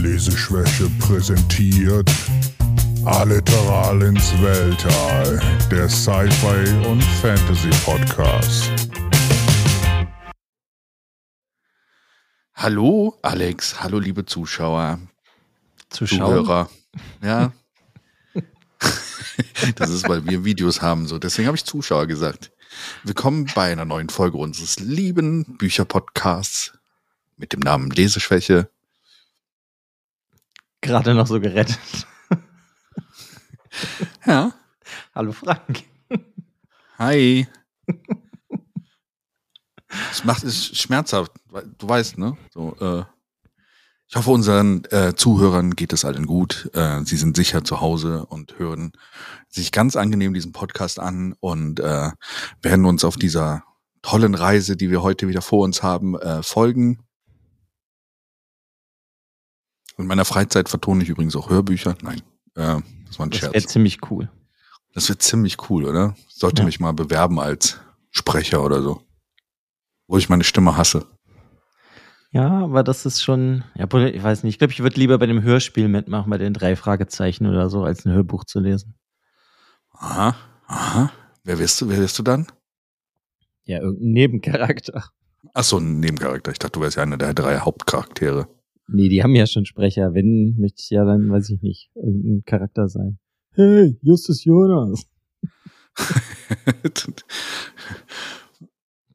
Leseschwäche präsentiert Alliteral ins Weltall, der Sci-Fi und Fantasy Podcast. Hallo Alex, hallo liebe Zuschauer, Zuschauer. Zuhörer. Ja. das ist, weil wir Videos haben, so. Deswegen habe ich Zuschauer gesagt. Willkommen bei einer neuen Folge unseres lieben Bücherpodcasts mit dem Namen Leseschwäche. Gerade noch so gerettet. Ja. Hallo Frank. Hi. Es macht es schmerzhaft, du weißt, ne? So, äh, ich hoffe, unseren äh, Zuhörern geht es allen gut. Äh, sie sind sicher zu Hause und hören sich ganz angenehm diesen Podcast an und äh, werden uns auf dieser tollen Reise, die wir heute wieder vor uns haben, äh, folgen. In meiner Freizeit vertone ich übrigens auch Hörbücher. Nein, äh, das war ein Das Scherz. wäre ziemlich cool. Das wird ziemlich cool, oder? Ich sollte Ja. mich mal bewerben als Sprecher oder so. Wo ich meine Stimme hasse. Ja, aber das ist schon, ja, ich weiß nicht, ich glaube, ich würde lieber bei dem Hörspiel mitmachen, bei den drei Fragezeichen oder so, als ein Hörbuch zu lesen. Aha, aha. Wer wirst du, wer wirst du dann? Ja, irgendein Nebencharakter. Ach so, ein Nebencharakter. Ich dachte, du wärst ja einer der drei Hauptcharaktere. Nee, die haben ja schon Sprecher. Wenn, möchte ich ja dann, weiß ich nicht, irgendein Charakter sein. Hey, Justus Jonas.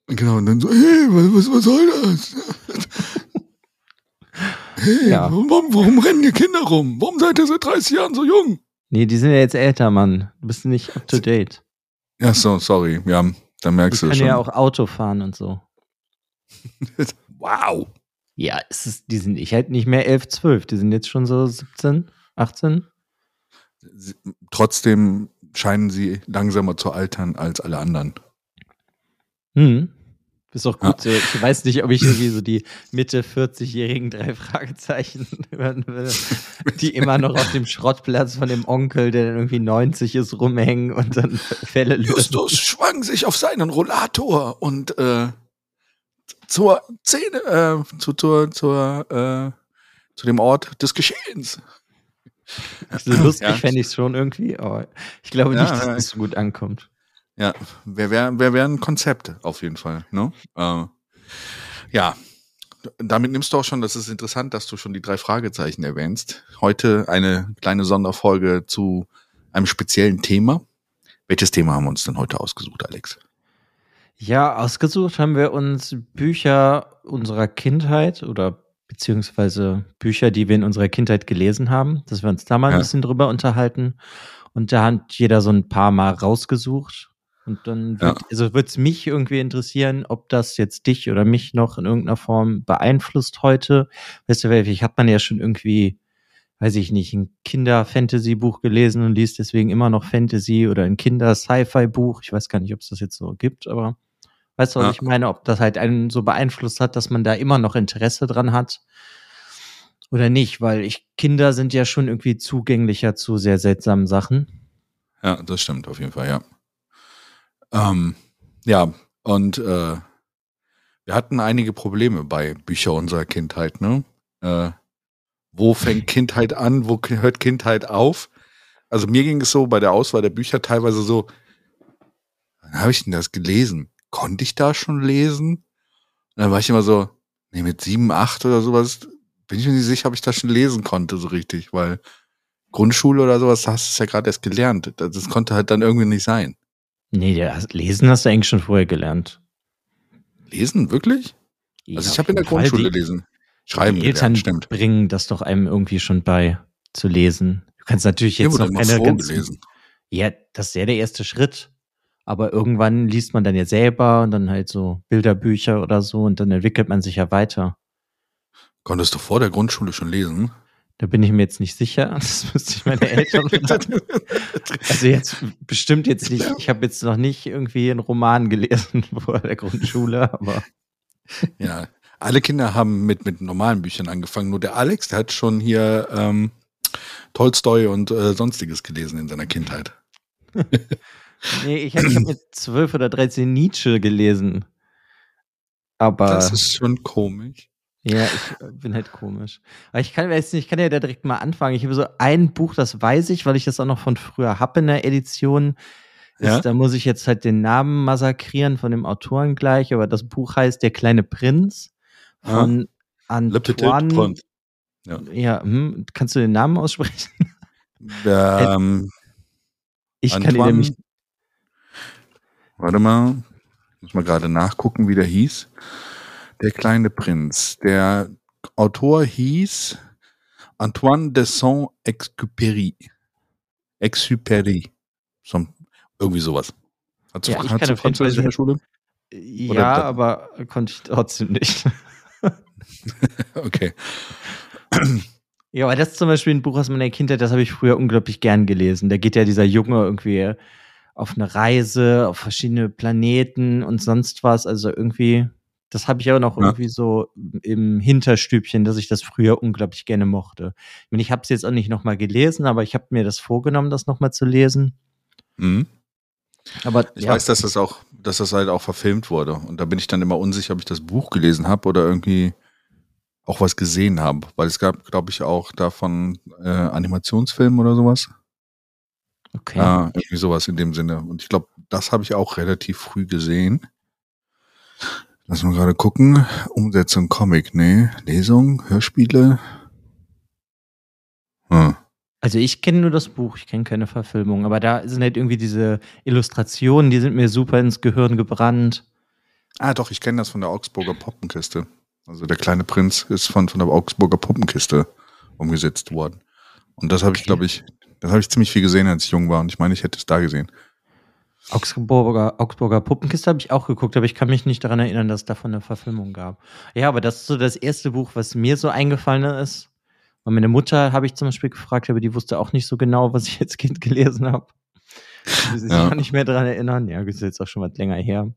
genau, und dann so, hey, was, was, soll das? hey, Ja. warum, warum rennen hier Kinder rum? Warum seid ihr seit 30 Jahren so jung? Nee, die sind ja jetzt älter, Mann. Du bist nicht up to date. Ja, so, sorry. Ja, dann Die merkst du können schon. ja auch Auto fahren und so. wow. Ja, es ist, die sind ich halt nicht mehr 11, 12. Die sind jetzt schon so 17, 18. Sie- Trotzdem scheinen sie langsamer zu altern als alle anderen. Hm. Ist auch gut. so. Ich weiß nicht, ob ich irgendwie so die Mitte 40-jährigen drei Fragezeichen hören will, die immer noch auf dem Schrottplatz von dem Onkel, der dann irgendwie 90 ist, rumhängen und dann Fälle lösen. Justus schwang sich auf seinen Rollator und äh, zur Szene, äh, zu, zur, zur, äh, zu dem Ort des Geschehens. So lustig Ja. fände ich es schon irgendwie, aber ich glaube Ja, nicht, dass das so gut ankommt. Ja, wer wäre wär, wär ein Konzept auf jeden Fall. Ne? Äh, ja, damit nimmst du auch schon, das ist interessant, dass du schon die drei Fragezeichen erwähnst. Heute eine kleine Sonderfolge zu einem speziellen Thema. Welches Thema haben wir uns denn heute ausgesucht, Alex? Ja, ausgesucht haben wir uns Bücher unserer Kindheit oder beziehungsweise Bücher, die wir in unserer Kindheit gelesen haben, dass wir uns da mal ein Ja. bisschen drüber unterhalten. Und da hat jeder so ein paar Mal rausgesucht. Und dann wird, Ja. also würde es mich irgendwie interessieren, ob das jetzt dich oder mich noch in irgendeiner Form beeinflusst heute. Weißt du, vielleicht hat man ja schon irgendwie, weiß ich nicht, ein Kinder-Fantasy-Buch gelesen und liest deswegen immer noch Fantasy oder ein Kinder-Sci-Fi-Buch. Ich weiß gar nicht, ob es das jetzt so gibt, aber weißt du, was Ja. ich meine? Ob das halt einen so beeinflusst hat, dass man da immer noch Interesse dran hat oder nicht, weil ich, Kinder sind ja schon irgendwie zugänglicher zu sehr seltsamen Sachen. Ja, das stimmt auf jeden Fall, ja. Ähm, ja, und äh, wir hatten einige Probleme bei Bücher unserer Kindheit, ne? Äh, wo fängt Kindheit an, wo hört Kindheit auf? Also mir ging es so bei der Auswahl der Bücher teilweise so, wann habe ich denn das gelesen? Konnte ich da schon lesen? Und dann war ich immer so, nee, mit sieben, acht oder sowas, bin ich mir nicht sicher, ob ich das schon lesen konnte, so richtig, weil Grundschule oder sowas, da hast du es ja gerade erst gelernt. Das, konnte halt dann irgendwie nicht sein. Nee, das Lesen hast du eigentlich schon vorher gelernt. Lesen, wirklich? Ja, Also ich habe in der Fall. Grundschule die, lesen. Schreiben die Eltern gelernt, bringen das doch einem irgendwie schon bei zu lesen. Du kannst natürlich jetzt wurde noch keine ganz, vorgelesen. Ja, das ist ja der erste Schritt. Aber irgendwann liest man dann ja selber und dann halt so Bilderbücher oder so und dann entwickelt man sich ja weiter. Konntest du vor der Grundschule schon lesen? Da bin ich mir jetzt nicht sicher. Das müsste ich meine Eltern fragen. Also jetzt bestimmt jetzt nicht. Ich habe jetzt noch nicht irgendwie einen Roman gelesen vor der Grundschule, aber ja, alle Kinder haben mit, mit normalen Büchern angefangen. Nur der Alex, der hat schon hier ähm, Tolstoi und äh, sonstiges gelesen in seiner Kindheit. Nee, ich habe ich mit zwölf oder 13 Nietzsche gelesen. Aber Das ist schon komisch. Ja, ich äh, bin halt komisch. Aber ich kann jetzt nicht, ich kann ja direkt mal anfangen. Ich habe so ein Buch, das weiß ich, weil ich das auch noch von früher habe in der Edition. Ist, Ja? Da muss ich jetzt halt den Namen massakrieren von dem Autoren gleich, aber das Buch heißt Der kleine Prinz von Le Petit Antoine. Prince. Ja, hm, kannst du den Namen aussprechen? Ähm, Ich kann ihn Antoine, nämlich. Warte mal, muss mal gerade nachgucken, wie der hieß. Der kleine Prinz. Der Autor hieß Antoine de Saint-Exupéry. Exupéry. So, irgendwie sowas. Hast du, Ja, kann du Französisch in der Schule? Oder Ja, da- aber konnte ich trotzdem nicht. Okay. Ja, aber das ist zum Beispiel ein Buch aus meiner Kindheit, das habe ich früher unglaublich gern gelesen. Da geht ja dieser Junge irgendwie auf eine Reise, auf verschiedene Planeten und sonst was. Also irgendwie, das habe ich auch noch Ja. irgendwie so im Hinterstübchen, dass ich das früher unglaublich gerne mochte. Ich meine, ich habe es jetzt auch nicht nochmal gelesen, aber ich habe mir das vorgenommen, das nochmal zu lesen. Mhm. Aber Ich ja, weiß, dass das auch, dass das halt auch verfilmt wurde. Und da bin ich dann immer unsicher, ob ich das Buch gelesen habe oder irgendwie auch was gesehen habe. Weil es gab, glaube ich, auch davon äh, Animationsfilm oder sowas. Okay. Ja, irgendwie sowas in dem Sinne. Und ich glaube, das habe ich auch relativ früh gesehen. Lass mal gerade gucken. Umsetzung Comic, nee. Lesung, Hörspiele. Hm. Also ich kenne nur das Buch, ich kenne keine Verfilmung, aber da sind halt irgendwie diese Illustrationen, die sind mir super ins Gehirn gebrannt. Ah, doch, ich kenne das von der Augsburger Puppenkiste. Also der kleine Prinz ist von, von der Augsburger Puppenkiste umgesetzt worden. Und das habe ich, Okay. glaube ich, das habe ich ziemlich viel gesehen, als ich jung war. Und ich meine, ich hätte es da gesehen. Augsburger, Augsburger Puppenkiste habe ich auch geguckt, aber ich kann mich nicht daran erinnern, dass es davon eine Verfilmung gab. Ja, aber das ist so das erste Buch, was mir so eingefallen ist. Und meine Mutter habe ich zum Beispiel gefragt, aber die wusste auch nicht so genau, was ich als Kind gelesen habe. Sie sich Ja. auch nicht mehr daran erinnern. Ja, das ist jetzt auch schon was länger her.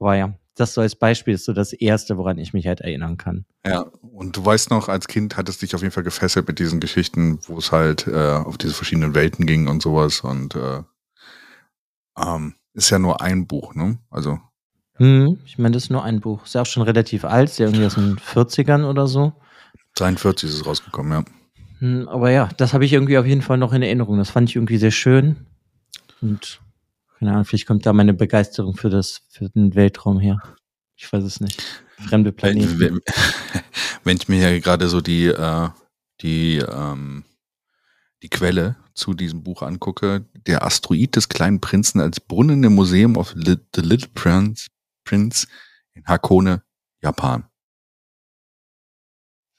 Aber ja, das so als Beispiel ist so das erste, woran ich mich halt erinnern kann. Ja, und du weißt noch, als Kind hat es dich auf jeden Fall gefesselt mit diesen Geschichten, wo es halt äh, auf diese verschiedenen Welten ging und sowas. Und äh, ähm, ist ja nur ein Buch, ne? Also, Hm, ich meine, das ist nur ein Buch. Ist ja auch schon relativ alt, ist ja irgendwie aus den 40ern oder so. 43 ist es rausgekommen, ja. Hm, aber ja, das habe ich irgendwie auf jeden Fall noch in Erinnerung. Das fand ich irgendwie sehr schön. Und keine Ahnung, vielleicht kommt da meine Begeisterung für das, für den Weltraum her. Ich weiß es nicht. Fremde Planeten. Wenn, wenn, wenn ich mir hier gerade so die, äh, die, ähm, die Quelle zu diesem Buch angucke, der Asteroid des kleinen Prinzen als Brunnen im Museum of the Little Prince, Prince in Hakone, Japan.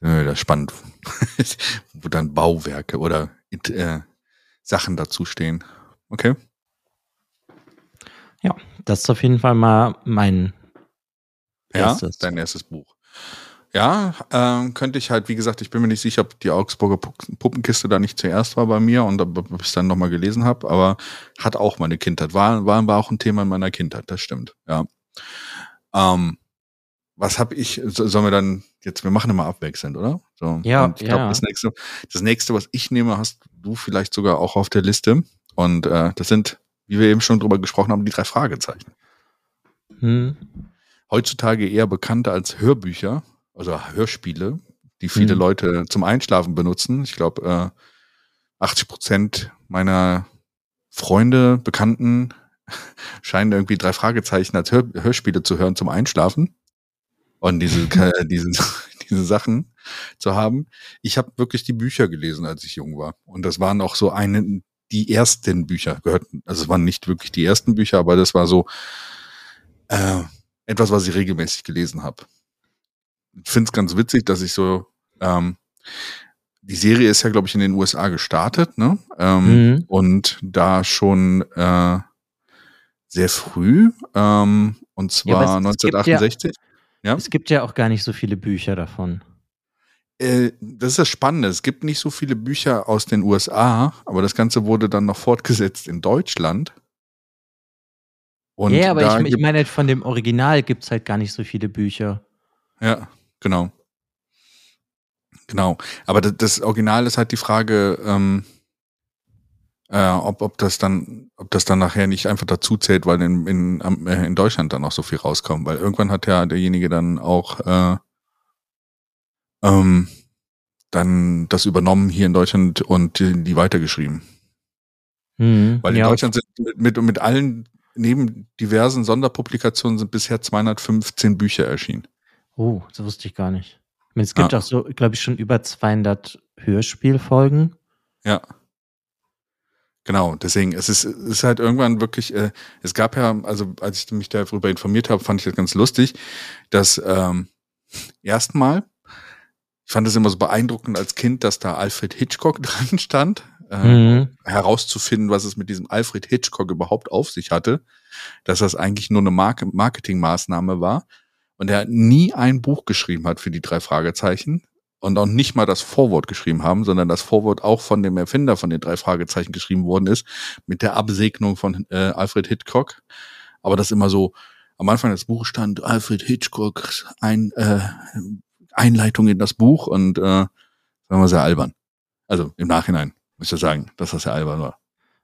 Das ist spannend, wo dann Bauwerke oder äh, Sachen dazu stehen. Okay. Ja, das ist auf jeden Fall mal mein Ja, erstes. dein erstes Buch. Ja, ähm, könnte ich halt, wie gesagt, ich bin mir nicht sicher, ob die Augsburger Pu- Puppenkiste da nicht zuerst war bei mir und ob ich es dann nochmal gelesen habe, aber hat auch meine Kindheit, war, war, war auch ein Thema in meiner Kindheit, das stimmt, ja. Ähm, was habe ich, so- sollen wir dann, jetzt, wir machen immer abwechselnd, oder? So, Ja, und ich glaube, ja. das nächste, das nächste, was ich nehme, hast du vielleicht sogar auch auf der Liste und äh, das sind, wie wir eben schon drüber gesprochen haben, die drei Fragezeichen Hm, heutzutage eher bekannter als Hörbücher, also Hörspiele, die viele Mhm. Leute zum Einschlafen benutzen. Ich glaube, äh, 80 Prozent meiner Freunde, Bekannten scheinen irgendwie drei Fragezeichen als Hör Hörspiele zu hören zum Einschlafen und diese, äh, diese, diese Sachen zu haben. Ich habe wirklich die Bücher gelesen, als ich jung war. Und das waren auch so eine, die ersten Bücher gehörten. Also es waren nicht wirklich die ersten Bücher, aber das war so äh, etwas, was ich regelmäßig gelesen habe. Ich finde es ganz witzig, dass ich so, ähm, die Serie ist ja, glaube ich, in den USA gestartet, ne? Ähm, Mhm. Und da schon äh, sehr früh, ähm, und Ja, aber zwar es- es gibt ja- 1968. Ja? Es gibt ja auch gar nicht so viele Bücher davon. Äh, das ist das Spannende. Es gibt nicht so viele Bücher aus den USA, aber das Ganze wurde dann noch fortgesetzt in Deutschland. Und ja, aber ich, ich meine, halt, von dem Original gibt es halt gar nicht so viele Bücher. Ja, genau. Genau. Aber das, das Original ist halt die Frage, ähm, äh, ob, ob das dann, ob das dann nachher nicht einfach dazu zählt, weil in, in, äh, in Deutschland dann noch so viel rauskommt. Weil irgendwann hat ja derjenige dann auch äh, ähm, dann das übernommen hier in Deutschland und die, die weitergeschrieben. Mhm, Weil in ja, Deutschland sind mit, mit, allen, neben diversen Sonderpublikationen sind bisher 215 Bücher erschienen. Oh, das wusste ich gar nicht. Ich meine, es gibt Ja. auch so, glaube ich, schon über 200 Hörspielfolgen. Ja. Genau, deswegen, es ist, es ist halt irgendwann wirklich, äh, es gab ja, also als ich mich darüber informiert habe, fand ich das ganz lustig, dass ähm, erstmal, ich fand es immer so beeindruckend als Kind, dass da Alfred Hitchcock dran stand, äh, Mhm. herauszufinden, was es mit diesem Alfred Hitchcock überhaupt auf sich hatte, dass das eigentlich nur eine Marke Marketingmaßnahme war und er nie ein Buch geschrieben hat für die drei Fragezeichen und auch nicht mal das Vorwort geschrieben haben, sondern das Vorwort auch von dem Erfinder von den drei Fragezeichen geschrieben worden ist, mit der Absegnung von äh, Alfred Hitchcock. Aber das immer so, am Anfang des Buches stand Alfred Hitchcock ein, äh, Einleitung in das Buch und äh, sagen wir sehr albern. Also im Nachhinein muss ich sagen, dass das sehr albern war.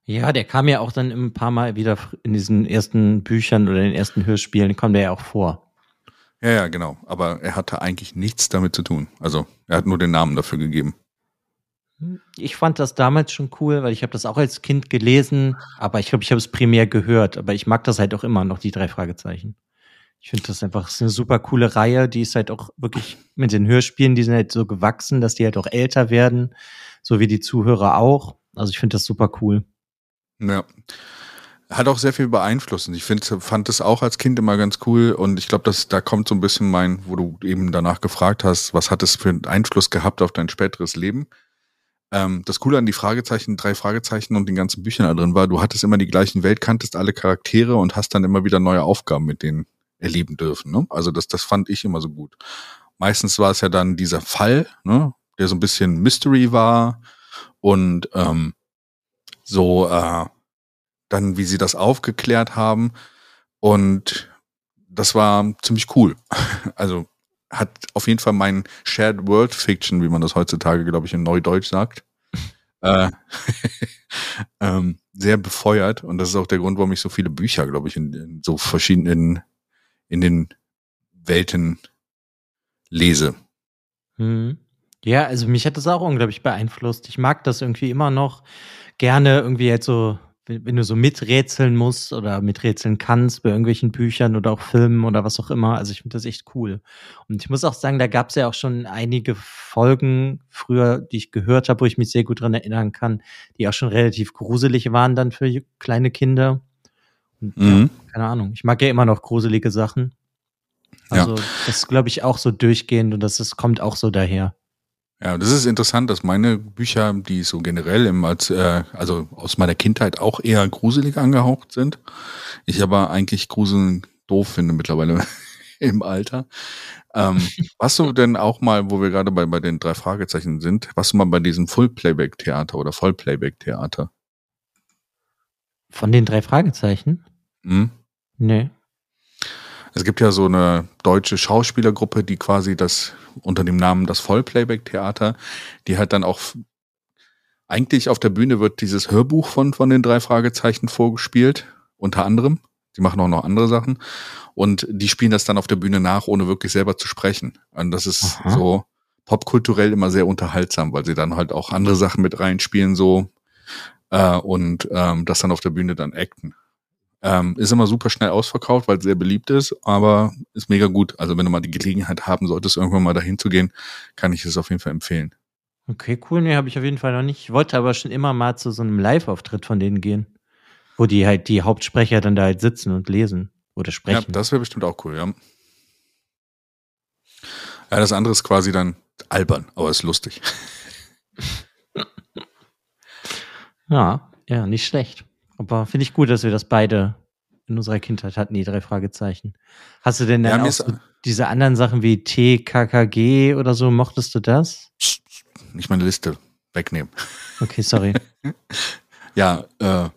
Ja, der kam ja auch dann ein paar Mal wieder in diesen ersten Büchern oder in den ersten Hörspielen, kam der ja auch vor. Ja, ja, genau. Aber er hatte eigentlich nichts damit zu tun. Also er hat nur den Namen dafür gegeben. Ich fand das damals schon cool, weil ich habe das auch als Kind gelesen, aber ich glaube, ich habe es primär gehört. Aber ich mag das halt auch immer noch, die drei Fragezeichen. Ich finde das einfach das eine super coole Reihe. Die ist halt auch wirklich mit den Hörspielen, die sind halt so gewachsen, dass die halt auch älter werden, so wie die Zuhörer auch. Also ich finde das super cool. Ja. Hat auch sehr viel beeinflusst. Ich find, fand es auch als Kind immer ganz cool. Und ich glaube, da kommt so ein bisschen mein, wo du eben danach gefragt hast, was hat es für einen Einfluss gehabt auf dein späteres Leben? Ähm, das Coole an die Fragezeichen, drei Fragezeichen und den ganzen Büchern da drin war, du hattest immer die gleichen Welt, kanntest alle Charaktere und hast dann immer wieder neue Aufgaben mit denen erleben dürfen. Ne? Also das, das fand ich immer so gut. Meistens war es ja dann dieser Fall, ne, der so ein bisschen Mystery war und ähm, so äh, dann, wie sie das aufgeklärt haben. Und das war ziemlich cool. Also hat auf jeden Fall mein Shared World Fiction, wie man das heutzutage, glaube ich, in Neudeutsch sagt, äh, ähm, sehr befeuert. Und das ist auch der Grund, warum ich so viele Bücher, glaube ich, in, in so verschiedenen, in den Welten lese. Mhm. Ja, also mich hat das auch unglaublich beeinflusst. Ich mag das irgendwie immer noch gerne irgendwie jetzt so, wenn, du so miträtseln musst oder miträtseln kannst bei irgendwelchen Büchern oder auch Filmen oder was auch immer. Also ich finde das echt cool. Und ich muss auch sagen, da gab es ja auch schon einige Folgen früher, die ich gehört habe, wo ich mich sehr gut dran erinnern kann, die auch schon relativ gruselig waren dann für kleine Kinder. Und, Mhm. ja, keine Ahnung. Ich mag ja immer noch gruselige Sachen. Ja. Also das glaube ich auch so durchgehend und das ist, kommt auch so daher. Ja, das ist interessant, dass meine Bücher, die so generell im, als, äh, also aus meiner Kindheit auch eher gruselig angehaucht sind. Ich aber eigentlich Gruseln doof finde mittlerweile im Alter. Ähm, warst du denn auch mal, wo wir gerade bei, bei den drei Fragezeichen sind, warst du mal bei diesem Full-Playback-Theater oder Voll-Playback-Theater? Von den drei Fragezeichen? Hm? Nee. Es gibt ja so eine deutsche Schauspielergruppe, die quasi das unter dem Namen das Vollplayback-Theater, die hat dann auch eigentlich auf der Bühne wird dieses Hörbuch von, von den drei Fragezeichen vorgespielt, unter anderem. Die machen auch noch andere Sachen. Und die spielen das dann auf der Bühne nach, ohne wirklich selber zu sprechen. Und das ist Aha. so popkulturell immer sehr unterhaltsam, weil sie dann halt auch andere Sachen mit reinspielen, so äh, und ähm, das dann auf der Bühne dann acten. Ähm, ist immer super schnell ausverkauft, weil es sehr beliebt ist, aber ist mega gut. Also wenn du mal die Gelegenheit haben solltest, irgendwann mal dahin zu gehen, kann ich es auf jeden Fall empfehlen. Okay, cool. Nee, habe ich auf jeden Fall noch nicht. Ich wollte aber schon immer mal zu so einem Live-Auftritt von denen gehen. Wo die halt, die Hauptsprecher dann da halt sitzen und lesen oder Ja, sprechen. das wäre bestimmt auch cool, ja. Ja, das andere ist quasi dann albern, aber ist lustig. ja, ja, nicht schlecht. Aber finde ich gut, dass wir das beide in unserer Kindheit hatten, die drei Fragezeichen. Hast du denn Ja, dann mir auch so diese anderen Sachen wie TKKG oder so, mochtest du das? Nicht meine Liste wegnehmen. Okay, sorry. Ja, äh,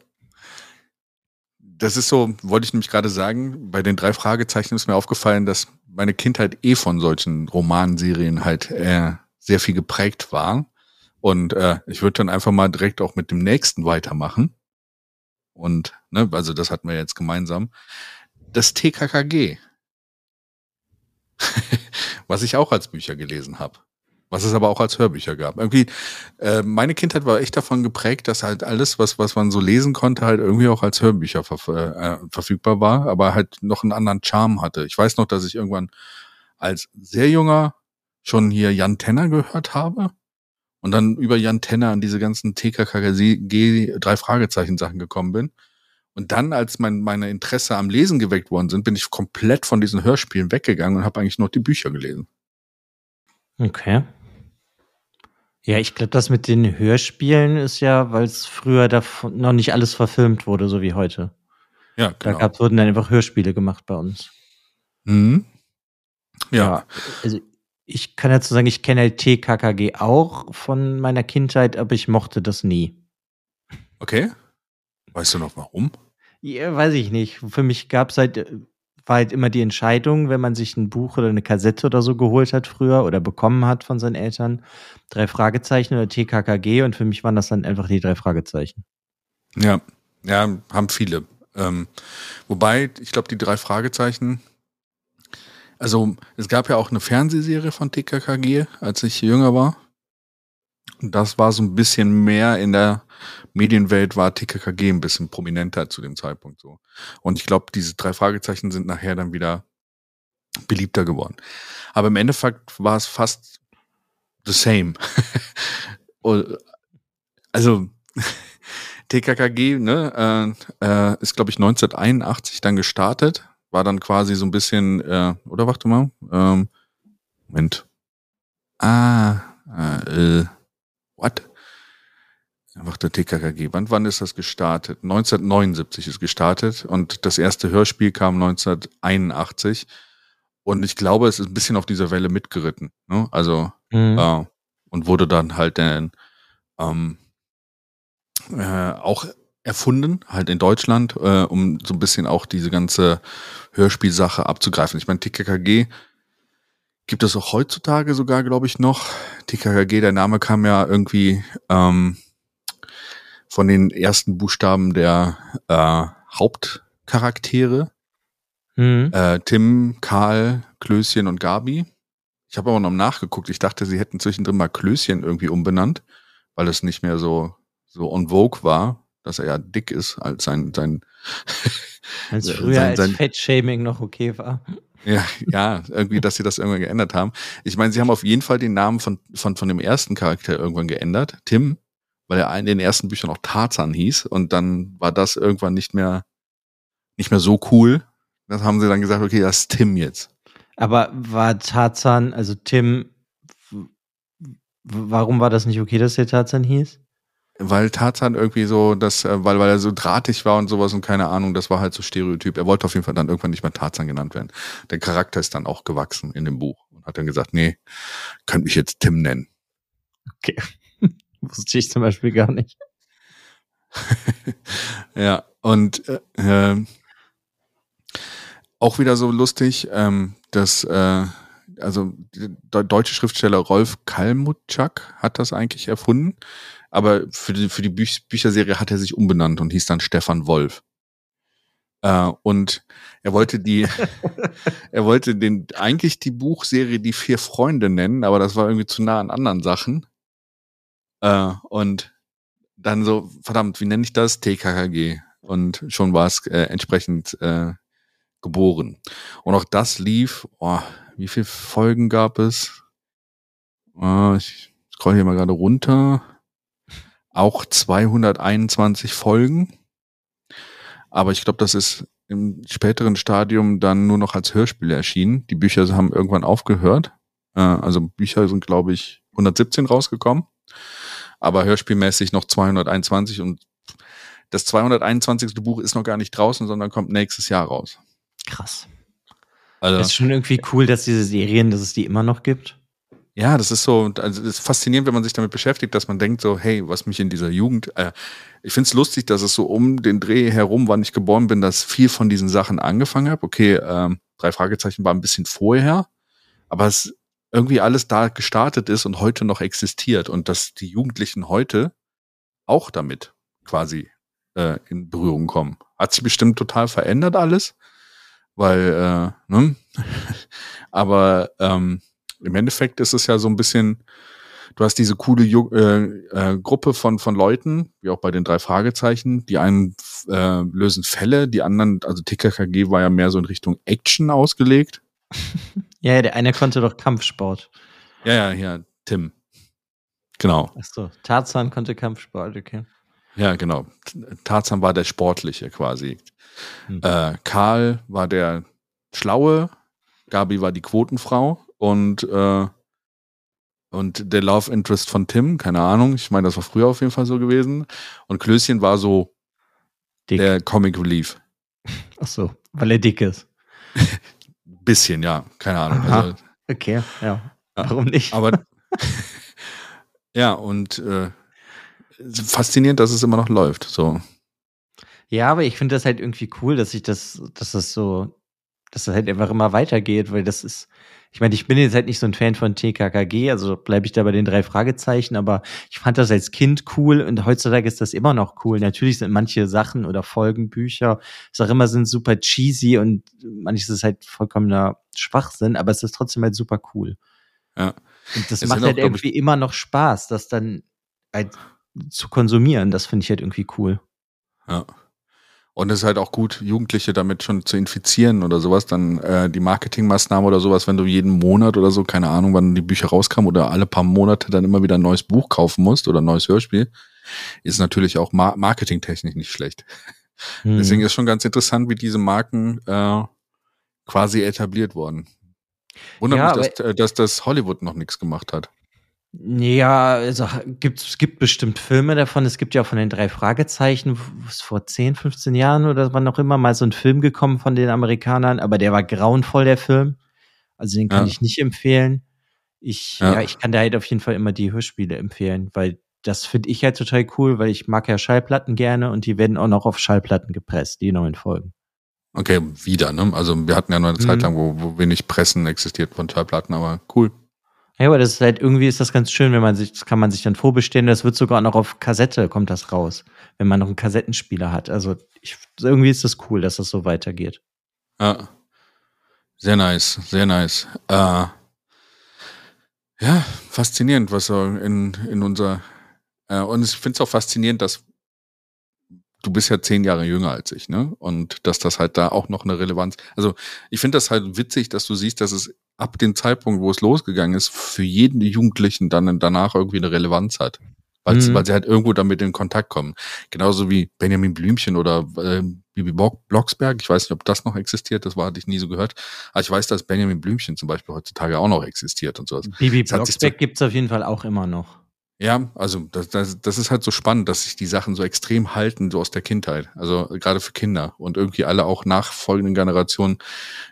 das ist so, wollte ich nämlich gerade sagen, bei den drei Fragezeichen ist mir aufgefallen, dass meine Kindheit eh von solchen Romanserien halt äh, sehr viel geprägt war. Und äh, ich würde dann einfach mal direkt auch mit dem nächsten weitermachen. Und, ne, also das hatten wir jetzt gemeinsam. Das TKKG. Was ich auch als Bücher gelesen habe. Was es aber auch als Hörbücher gab. Irgendwie, äh, meine Kindheit war echt davon geprägt, dass halt alles, was, was man so lesen konnte, halt irgendwie auch als Hörbücher ver äh, verfügbar war, aber halt noch einen anderen Charme hatte. Ich weiß noch, dass ich irgendwann als sehr junger schon hier Jan Tenner gehört habe und dann über Jan Tenner an diese ganzen TKKG drei Fragezeichen Sachen gekommen bin. Und dann, als mein, meine Interesse am Lesen geweckt worden sind, bin ich komplett von diesen Hörspielen weggegangen und habe eigentlich nur die Bücher gelesen. Okay. Ja, ich glaube, das mit den Hörspielen ist ja, weil es früher davon noch nicht alles verfilmt wurde, so wie heute. Ja, genau. Da gab, wurden dann einfach Hörspiele gemacht bei uns. Mhm. Ja. ja. Also ich kann dazu sagen, ich kenne TKKG auch von meiner Kindheit, aber ich mochte das nie. Okay. Weißt du noch warum? Ja, weiß ich nicht. Für mich gab es halt, war halt immer die Entscheidung, wenn man sich ein Buch oder eine Kassette oder so geholt hat früher oder bekommen hat von seinen Eltern, drei Fragezeichen oder TKKG und für mich waren das dann einfach die drei Fragezeichen. Ja, ja, haben viele. Ähm, wobei, ich glaube, die drei Fragezeichen also es gab ja auch eine Fernsehserie von TKKG, als ich jünger war. Das war so ein bisschen mehr in der Medienwelt, war TKKG ein bisschen prominenter zu dem Zeitpunkt so. Und ich glaube, diese drei Fragezeichen sind nachher dann wieder beliebter geworden. Aber im Endeffekt war es fast the same. also TKKG ne, äh, äh, ist, glaube ich, 1981 dann gestartet war dann quasi so ein bisschen, äh, oder warte mal, ähm, Moment. Ah, äh, what? Warte, TKKG. Wann, wann ist das gestartet? 1979 ist gestartet und das erste Hörspiel kam 1981. Und ich glaube, es ist ein bisschen auf dieser Welle mitgeritten. Ne? Also, mhm. äh, und wurde dann halt dann ähm, äh, auch erfunden, halt in Deutschland, äh, um so ein bisschen auch diese ganze Hörspielsache abzugreifen. Ich meine, TKKG gibt es auch heutzutage sogar, glaube ich, noch. TKKG, der Name kam ja irgendwie ähm, von den ersten Buchstaben der äh, Hauptcharaktere. Mhm. Äh, Tim, Karl, Klößchen und Gabi. Ich habe aber noch nachgeguckt. Ich dachte, sie hätten zwischendrin mal Klößchen irgendwie umbenannt, weil es nicht mehr so so on vogue war dass er ja dick ist, als sein, sein als früher sein, sein, als Fettshaming noch okay war. Ja, ja, irgendwie, dass sie das irgendwann geändert haben. Ich meine, sie haben auf jeden Fall den Namen von, von, von dem ersten Charakter irgendwann geändert, Tim, weil er in den ersten Büchern auch Tarzan hieß und dann war das irgendwann nicht mehr, nicht mehr so cool. Das haben sie dann gesagt, okay, das ist Tim jetzt. Aber war Tarzan, also Tim, warum war das nicht okay, dass der Tarzan hieß? Weil Tarzan irgendwie so, das, äh, weil, weil er so drahtig war und sowas und keine Ahnung, das war halt so Stereotyp. Er wollte auf jeden Fall dann irgendwann nicht mehr Tarzan genannt werden. Der Charakter ist dann auch gewachsen in dem Buch und hat dann gesagt, nee, könnt mich jetzt Tim nennen. Okay. Wusste ich zum Beispiel gar nicht. ja, und äh, äh, auch wieder so lustig, ähm, dass äh, also der deutsche Schriftsteller Rolf Kalmutschak hat das eigentlich erfunden. Aber für die, für die Büch Bücherserie hat er sich umbenannt und hieß dann Stefan Wolf. Äh, und er wollte die, er wollte den, eigentlich die Buchserie Die vier Freunde nennen, aber das war irgendwie zu nah an anderen Sachen. Äh, und dann so, verdammt, wie nenne ich das? TKKG. Und schon war es äh, entsprechend äh, geboren. Und auch das lief, oh, wie viele Folgen gab es? Oh, ich scroll hier mal gerade runter auch 221 Folgen. Aber ich glaube, das ist im späteren Stadium dann nur noch als Hörspiel erschienen. Die Bücher haben irgendwann aufgehört. Äh, also Bücher sind, glaube ich, 117 rausgekommen. Aber hörspielmäßig noch 221 und das 221. Buch ist noch gar nicht draußen, sondern kommt nächstes Jahr raus. Krass. Also, ist schon irgendwie cool, dass diese Serien, dass es die immer noch gibt. Ja, das ist so, also das ist faszinierend, wenn man sich damit beschäftigt, dass man denkt so, hey, was mich in dieser Jugend, äh, ich find's lustig, dass es so um den Dreh herum, wann ich geboren bin, dass viel von diesen Sachen angefangen habe. Okay, ähm, drei Fragezeichen war ein bisschen vorher, aber es irgendwie alles da gestartet ist und heute noch existiert und dass die Jugendlichen heute auch damit quasi äh, in Berührung kommen. Hat sich bestimmt total verändert alles, weil, äh, ne? aber ähm, im Endeffekt ist es ja so ein bisschen, du hast diese coole Ju äh, äh, Gruppe von, von Leuten, wie auch bei den drei Fragezeichen, die einen äh, lösen Fälle, die anderen, also TKKG war ja mehr so in Richtung Action ausgelegt. Ja, der eine konnte doch Kampfsport. Ja, ja, ja, Tim. Genau. Ach so, Tarzan konnte Kampfsport, okay. Ja, genau. Tarzan war der Sportliche quasi. Hm. Äh, Karl war der Schlaue, Gabi war die Quotenfrau und, äh, und der Love Interest von Tim, keine Ahnung, ich meine, das war früher auf jeden Fall so gewesen. Und Klößchen war so Dick. der Comic Relief. Ach so, weil er dick ist. Bisschen, ja, keine Ahnung. Also, Okay, ja. Ja, Warum nicht? aber ja, und äh, faszinierend, dass es immer noch läuft. So. Ja, aber ich finde das halt irgendwie cool, dass ich das, dass das so, dass das halt einfach immer weitergeht, weil das ist, ich meine, ich bin jetzt halt nicht so ein Fan von TKKG, also bleibe ich da bei den drei Fragezeichen, aber ich fand das als Kind cool und heutzutage ist das immer noch cool. Natürlich sind manche Sachen oder Folgen, Bücher, ich sag immer, sind super cheesy und manches ist halt vollkommener Schwachsinn, aber es ist trotzdem halt super cool. Ja. Und das Es macht auch, halt glaub ich- irgendwie immer noch Spaß, das dann halt zu konsumieren. Das finde ich halt irgendwie cool. Ja. Und es ist halt auch gut, Jugendliche damit schon zu infizieren oder sowas, dann äh, die Marketingmaßnahmen oder sowas, wenn du jeden Monat oder so, keine Ahnung, wann die Bücher rauskamen oder alle paar Monate dann immer wieder ein neues Buch kaufen musst oder ein neues Hörspiel, ist natürlich auch mar marketingtechnisch nicht schlecht. Hm. Deswegen ist schon ganz interessant, wie diese Marken äh, quasi etabliert wurden. Wundert Ja, mich, dass, äh, dass das Hollywood noch nichts gemacht hat. Ja, also gibt, es gibt bestimmt Filme davon. Es gibt ja auch von den drei Fragezeichen, vor 10, 15 Jahren oder wann auch immer mal so ein Film gekommen von den Amerikanern, aber der war grauenvoll, der Film. Also den kann Ja. ich nicht empfehlen. Ich, ja. Ja. ich kann da halt auf jeden Fall immer die Hörspiele empfehlen, weil das finde ich halt total cool, weil ich mag ja Schallplatten gerne und die werden auch noch auf Schallplatten gepresst, die neuen Folgen. Okay, wieder, ne? Also wir hatten ja noch eine Zeit Mhm. lang, wo, wo wenig Pressen existiert von Schallplatten, aber cool. Ja, aber das ist halt irgendwie ist das ganz schön, wenn man sich, das kann man sich dann vorbestellen. Das wird sogar noch auf Kassette kommt das raus, wenn man noch einen Kassettenspieler hat. Also ich, irgendwie ist das cool, dass das so weitergeht. Ja. Sehr nice, sehr nice. Äh, ja, faszinierend, was so in, in unser äh, und ich finde es auch faszinierend, dass du bist ja zehn Jahre jünger als ich, ne? Und dass das halt da auch noch eine Relevanz. Also ich finde das halt witzig, dass du siehst, dass es ab dem Zeitpunkt, wo es losgegangen ist, für jeden Jugendlichen dann danach irgendwie eine Relevanz hat. Weil, Mhm. weil sie halt irgendwo damit in Kontakt kommen. Genauso wie Benjamin Blümchen oder äh, Bibi Block- Blocksberg. Ich weiß nicht, ob das noch existiert, das war, hatte ich nie so gehört. Aber ich weiß, dass Benjamin Blümchen zum Beispiel heutzutage auch noch existiert und sowas. Bibi Blocksberg gibt's auf jeden Fall auch immer noch. Ja, also das, das, das ist halt so spannend, dass sich die Sachen so extrem halten, so aus der Kindheit. Also gerade für Kinder und irgendwie alle auch nachfolgenden Generationen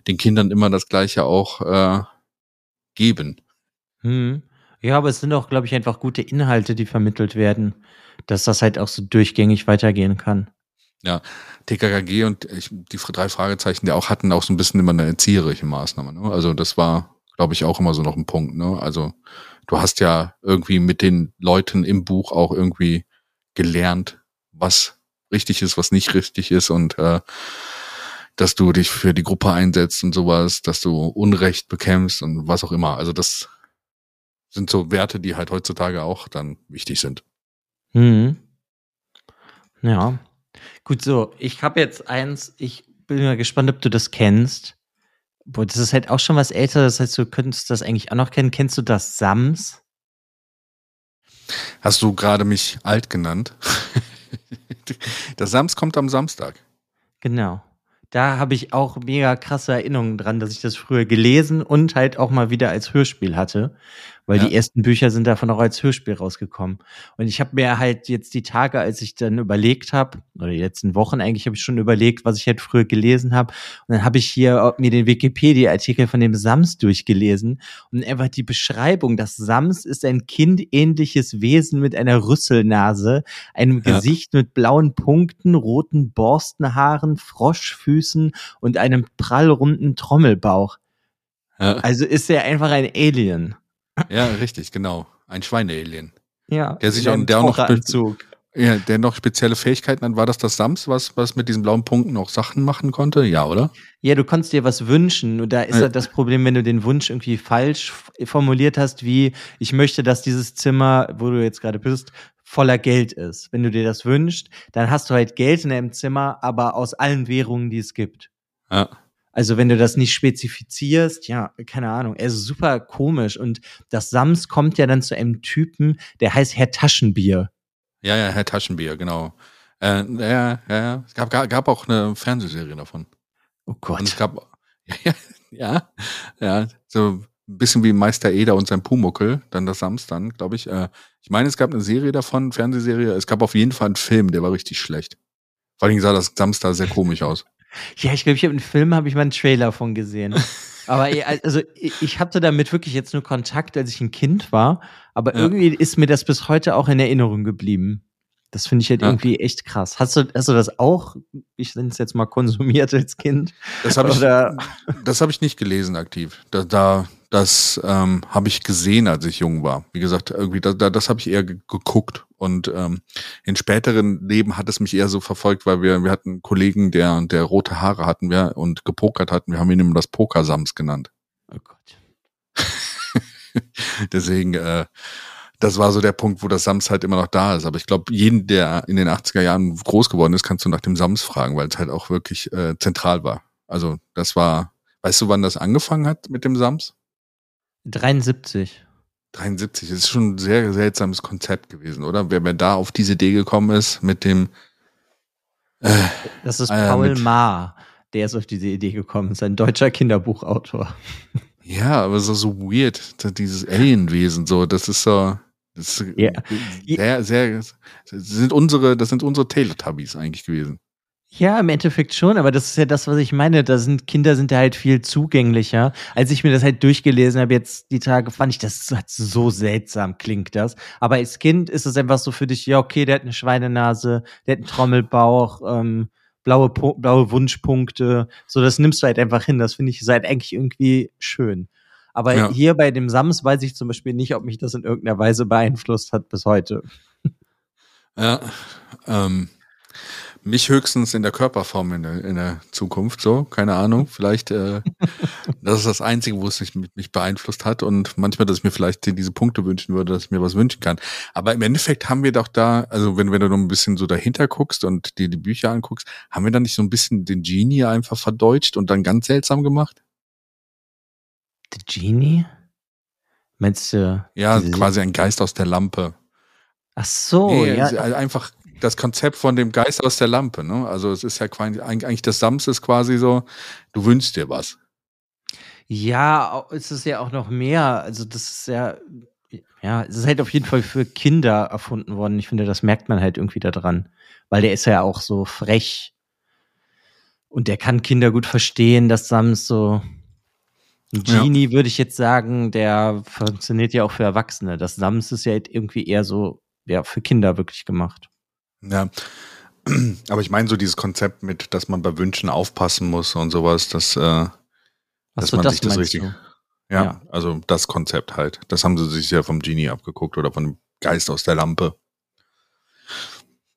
den Kindern immer das Gleiche auch äh, geben. Hm. Ja, aber es sind auch, glaube ich, einfach gute Inhalte, die vermittelt werden, dass das halt auch so durchgängig weitergehen kann. TKKG und ich, die drei Fragezeichen, die auch hatten, auch so ein bisschen immer eine erzieherische Maßnahme. Ne? Also das war, glaube ich, auch immer so noch ein Punkt. Ne? Also du hast ja irgendwie mit den Leuten im Buch auch irgendwie gelernt, was richtig ist, was nicht richtig ist und äh, dass du dich für die Gruppe einsetzt und sowas, dass du Unrecht bekämpfst und was auch immer. Also das sind so Werte, die halt heutzutage auch dann wichtig sind. Hm. Ja. Gut, so, ich habe jetzt eins, ich bin mal gespannt, ob du das kennst. Boah, das ist halt auch schon was älter, das heißt, du könntest das eigentlich auch noch kennen. Kennst du das Sams? Hast du gerade mich alt genannt? Der Sams kommt am Samstag. Genau. Da habe ich auch mega krasse Erinnerungen dran, dass ich das früher gelesen und halt auch mal wieder als Hörspiel hatte, weil Ja. die ersten Bücher sind davon auch als Hörspiel rausgekommen. Und ich habe mir halt jetzt die Tage, als ich dann überlegt habe, oder die letzten Wochen eigentlich, habe ich schon überlegt, was ich halt früher gelesen habe. Und dann habe ich hier mir den Wikipedia-Artikel von dem Sams durchgelesen und einfach die Beschreibung, das Sams ist ein kindähnliches Wesen mit einer Rüsselnase, einem Ja. Gesicht mit blauen Punkten, roten Borstenhaaren, Froschfüßen und einem prallrunden Trommelbauch. Ja, Also ist er einfach ein Alien. Ja richtig, genau. Ein Schweinealien. Ja. Der sich auch- der auch noch- Taucheranzug. Ja, der noch spezielle Fähigkeiten hat, war das das Sams, was, was mit diesen blauen Punkten auch Sachen machen konnte? Ja, oder? Ja, du konntest dir was wünschen. Und da ist Ja. halt das Problem, wenn du den Wunsch irgendwie falsch formuliert hast, wie ich möchte, dass dieses Zimmer, wo du jetzt gerade bist, voller Geld ist. Wenn du dir das wünschst, dann hast du halt Geld in deinem Zimmer, aber aus allen Währungen, die es gibt. Ja. Also wenn du das nicht spezifizierst, ja, keine Ahnung, es ist super komisch. Und das Sams kommt ja dann zu einem Typen, der heißt Herr Taschenbier. Ja, ja, Herr Taschenbier, genau. Äh, ja, ja, ja. Es gab, gab, auch eine Fernsehserie davon. Oh Und es Gott. gab, ja, ja, ja, so ein bisschen wie Meister Eder und sein Pumuckel, dann das Sams dann, glaube ich. Äh, ich meine, es gab eine Serie davon, Fernsehserie. Es gab auf jeden Fall einen Film, der war richtig schlecht. Vor allem sah das Sams da sehr komisch aus. Ja, ich glaube, ich habe einen Film, habe ich mal einen Trailer von gesehen. Aber also ich ich hatte damit wirklich jetzt nur Kontakt, als ich ein Kind war. Aber Ja. irgendwie ist mir das bis heute auch in Erinnerung geblieben. Das finde ich halt Ja. irgendwie echt krass. Hast du, hast du das auch, ich nenne es jetzt mal konsumiert als Kind? Das habe ich, das habe ich nicht gelesen aktiv. Da, da das ähm, habe ich gesehen, als ich jung war. Wie gesagt, irgendwie da, da, das habe ich eher ge geguckt. Und ähm, in späteren Leben hat es mich eher so verfolgt, weil wir wir hatten einen Kollegen, der der rote Haare hatten wir und gepokert hatten. Wir haben ihn immer das Pokersams genannt. Oh Gott. Deswegen, äh, das war so der Punkt, wo das Sams halt immer noch da ist. Aber ich glaube, jeden, der in den 80er Jahren groß geworden ist, kannst du nach dem Sams fragen, weil es halt auch wirklich äh, zentral war. Also das war, weißt du, wann das angefangen hat mit dem Sams? 73. 73. Das ist schon ein sehr seltsames Konzept gewesen, oder? Wer, wer da auf diese Idee gekommen ist mit dem, äh, Das ist Ah Paul mit- Maar, der ist auf diese Idee gekommen. Ist ein deutscher Kinderbuchautor. ja, aber so, so weird, dieses Alienwesen, so, das ist so, das ist Ja. sehr, sehr, das sind unsere, das sind unsere Teletubbies eigentlich gewesen. Ja, im Endeffekt schon, aber das ist ja das, was ich meine. Da sind Kinder sind da halt viel zugänglicher. Als ich mir das halt durchgelesen habe, jetzt die Tage, fand ich, das hat so seltsam klingt das. Aber als Kind ist es einfach so für dich, ja, okay, der hat eine Schweinenase, der hat einen Trommelbauch, ähm, blaue, blaue Wunschpunkte. So, das nimmst du halt einfach hin. Das finde ich ist halt eigentlich irgendwie schön. Aber Ja. hier bei dem Sams weiß ich zum Beispiel nicht, ob mich das in irgendeiner Weise beeinflusst hat bis heute. Ja, ähm, mich höchstens in der Körperform in der, in der Zukunft, so, keine Ahnung. Vielleicht, äh, das ist das Einzige, wo es mich, mich beeinflusst hat und manchmal, dass ich mir vielleicht diese Punkte wünschen würde, dass ich mir was wünschen kann. Aber im Endeffekt haben wir doch da, also wenn, wenn du noch ein bisschen so dahinter guckst und dir die Bücher anguckst, haben wir da nicht so ein bisschen den Genie einfach verdeutscht und dann ganz seltsam gemacht? The Genie? Meinst du? Ja, quasi ein Geist aus der Lampe. Ach so, nee, ja. ist einfach das Konzept von dem Geist aus der Lampe, ne? Also es ist ja quasi, eigentlich das Sams ist quasi so, du wünschst dir was. Ja, es ist ja auch noch mehr. Also, das ist ja, ja, es ist halt auf jeden Fall für Kinder erfunden worden. Ich finde, das merkt man halt irgendwie daran. Weil der ist ja auch so frech. Und der kann Kinder gut verstehen, das Sams so. Ein Ja. Genie würde ich jetzt sagen, der funktioniert ja auch für Erwachsene. Das Sams ist ja irgendwie eher so, ja, für Kinder wirklich gemacht. Ja. Aber ich meine so dieses Konzept mit, dass man bei Wünschen aufpassen muss und sowas, dass, äh, dass Achso, man das sich das richtig. Ja, Ja. also das Konzept halt. Das haben sie sich ja vom Genie abgeguckt oder von dem Geist aus der Lampe.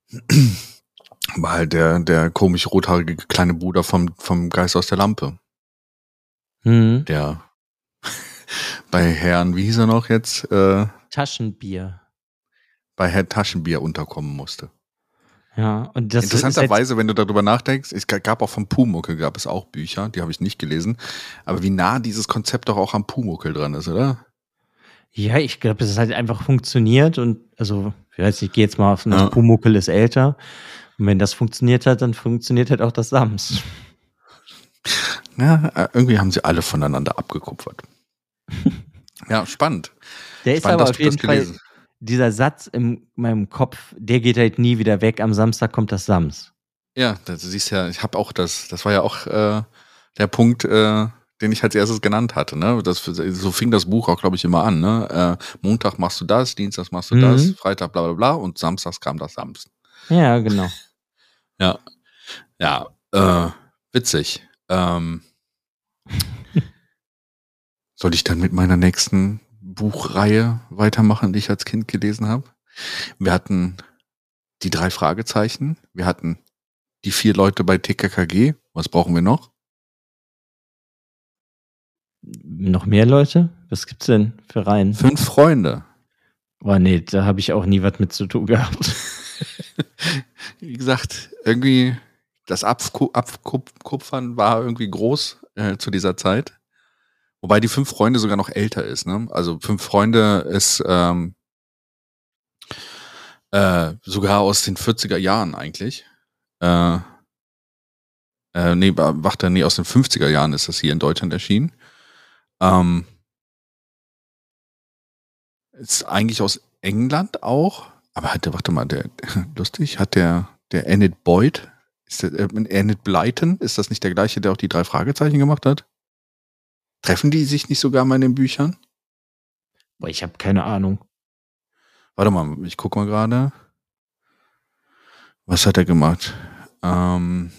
War halt der, der komisch rothaarige kleine Bruder vom, vom Geist aus der Lampe, Hm. der bei Herrn, wie hieß er noch jetzt, äh, Taschenbier. bei Herrn Taschenbier unterkommen musste. Ja, und das ist Interessanterweise, wenn du darüber nachdenkst, es gab auch vom Pumuckel gab es auch Bücher, die habe ich nicht gelesen, aber wie nah dieses Konzept doch auch am Pumuckel dran ist, oder? Ja, ich glaube, es halt einfach funktioniert und also, ich weiß nicht, ich gehe jetzt mal auf das Ja. Pumuckel ist älter. Und wenn das funktioniert hat, dann funktioniert halt auch das Sams. Ja, äh, irgendwie haben sie alle voneinander abgekupfert. ja, spannend. Der ist Spannend, aber auf jeden Fall, dieser Satz in meinem Kopf, der geht halt nie wieder weg. Am Samstag kommt das Sams. Ja, das, du siehst ja, ich habe auch das, das war ja auch äh, der Punkt, äh, den ich als erstes genannt hatte. Ne? Das, so fing das Buch auch, glaube ich, immer an. Ne? Äh, Montag machst du das, Dienstag machst du Mhm. das, Freitag bla bla bla und Samstags kam das Sams. Ja, genau. Ja, ja, äh, witzig. Ähm, soll ich dann mit meiner nächsten Buchreihe weitermachen, die ich als Kind gelesen habe? Wir hatten die drei Fragezeichen. Wir hatten die vier Leute bei TKKG. Was brauchen wir noch? Noch mehr Leute? Was gibt's denn für Reihen? Fünf Freunde. Oh nee, da habe ich auch nie was mit zu tun gehabt. Wie gesagt, irgendwie das Abkupfern war irgendwie groß äh, zu dieser Zeit. Wobei die fünf Freunde sogar noch älter ist. Ne? Also fünf Freunde ist ähm, äh, sogar aus den 40er Jahren eigentlich. Äh, äh, nee, warte, nee, aus den 50er Jahren ist das hier in Deutschland erschienen. Ähm, ist eigentlich aus England auch, aber hat der, warte mal, der, lustig, hat der, der Enid Boyd, ist der, äh, Enid Blyton, ist das nicht der gleiche, der auch die drei Fragezeichen gemacht hat? Treffen die sich nicht sogar mal in den Büchern? Boah, ich habe keine Ahnung. Warte mal, ich guck mal gerade. Was hat er gemacht? Ähm,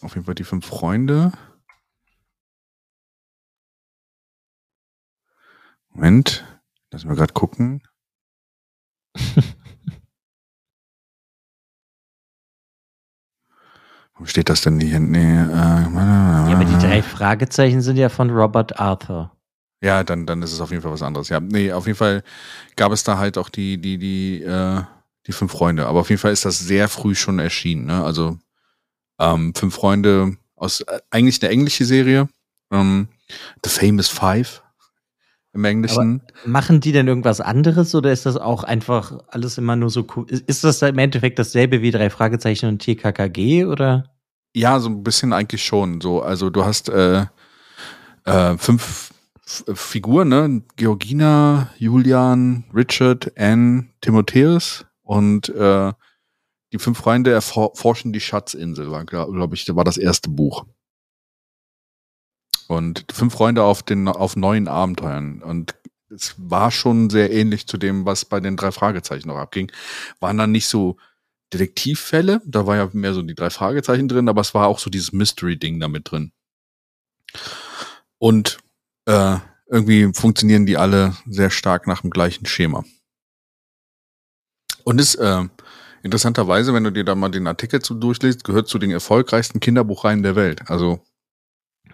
auf jeden Fall die fünf Freunde. Moment, lass mal gerade gucken. Wo steht das denn hier? Nee, äh, ja, aber die drei Fragezeichen sind ja von Robert Arthur. Ja, dann, dann ist es auf jeden Fall was anderes. Ja, nee, auf jeden Fall gab es da halt auch die, die, die, äh, die fünf Freunde. Aber auf jeden Fall ist das sehr früh schon erschienen. Ne? Also ähm, fünf Freunde aus äh, eigentlich eine englische Serie. Ähm, The Famous Five im Englischen. Aber machen die denn irgendwas anderes oder ist das auch einfach alles immer nur so cool? Ist das im Endeffekt dasselbe wie drei Fragezeichen und TKKG oder? Ja, so ein bisschen eigentlich schon. So, also du hast äh, äh, fünf Figuren, ne? Georgina, Julian, Richard, Anne, Timotheus und äh, die fünf Freunde erforschen die Schatzinsel, war, glaube glaub ich, war das erste Buch. Und fünf Freunde auf den auf neuen Abenteuern. Und es war schon sehr ähnlich zu dem, was bei den drei Fragezeichen noch abging. Waren dann nicht so Detektivfälle, da war ja mehr so die drei Fragezeichen drin, aber es war auch so dieses Mystery-Ding damit drin. Und äh, irgendwie funktionieren die alle sehr stark nach dem gleichen Schema. Und ist äh, interessanterweise, wenn du dir da mal den Artikel zu durchliest, gehört zu den erfolgreichsten Kinderbuchreihen der Welt. Also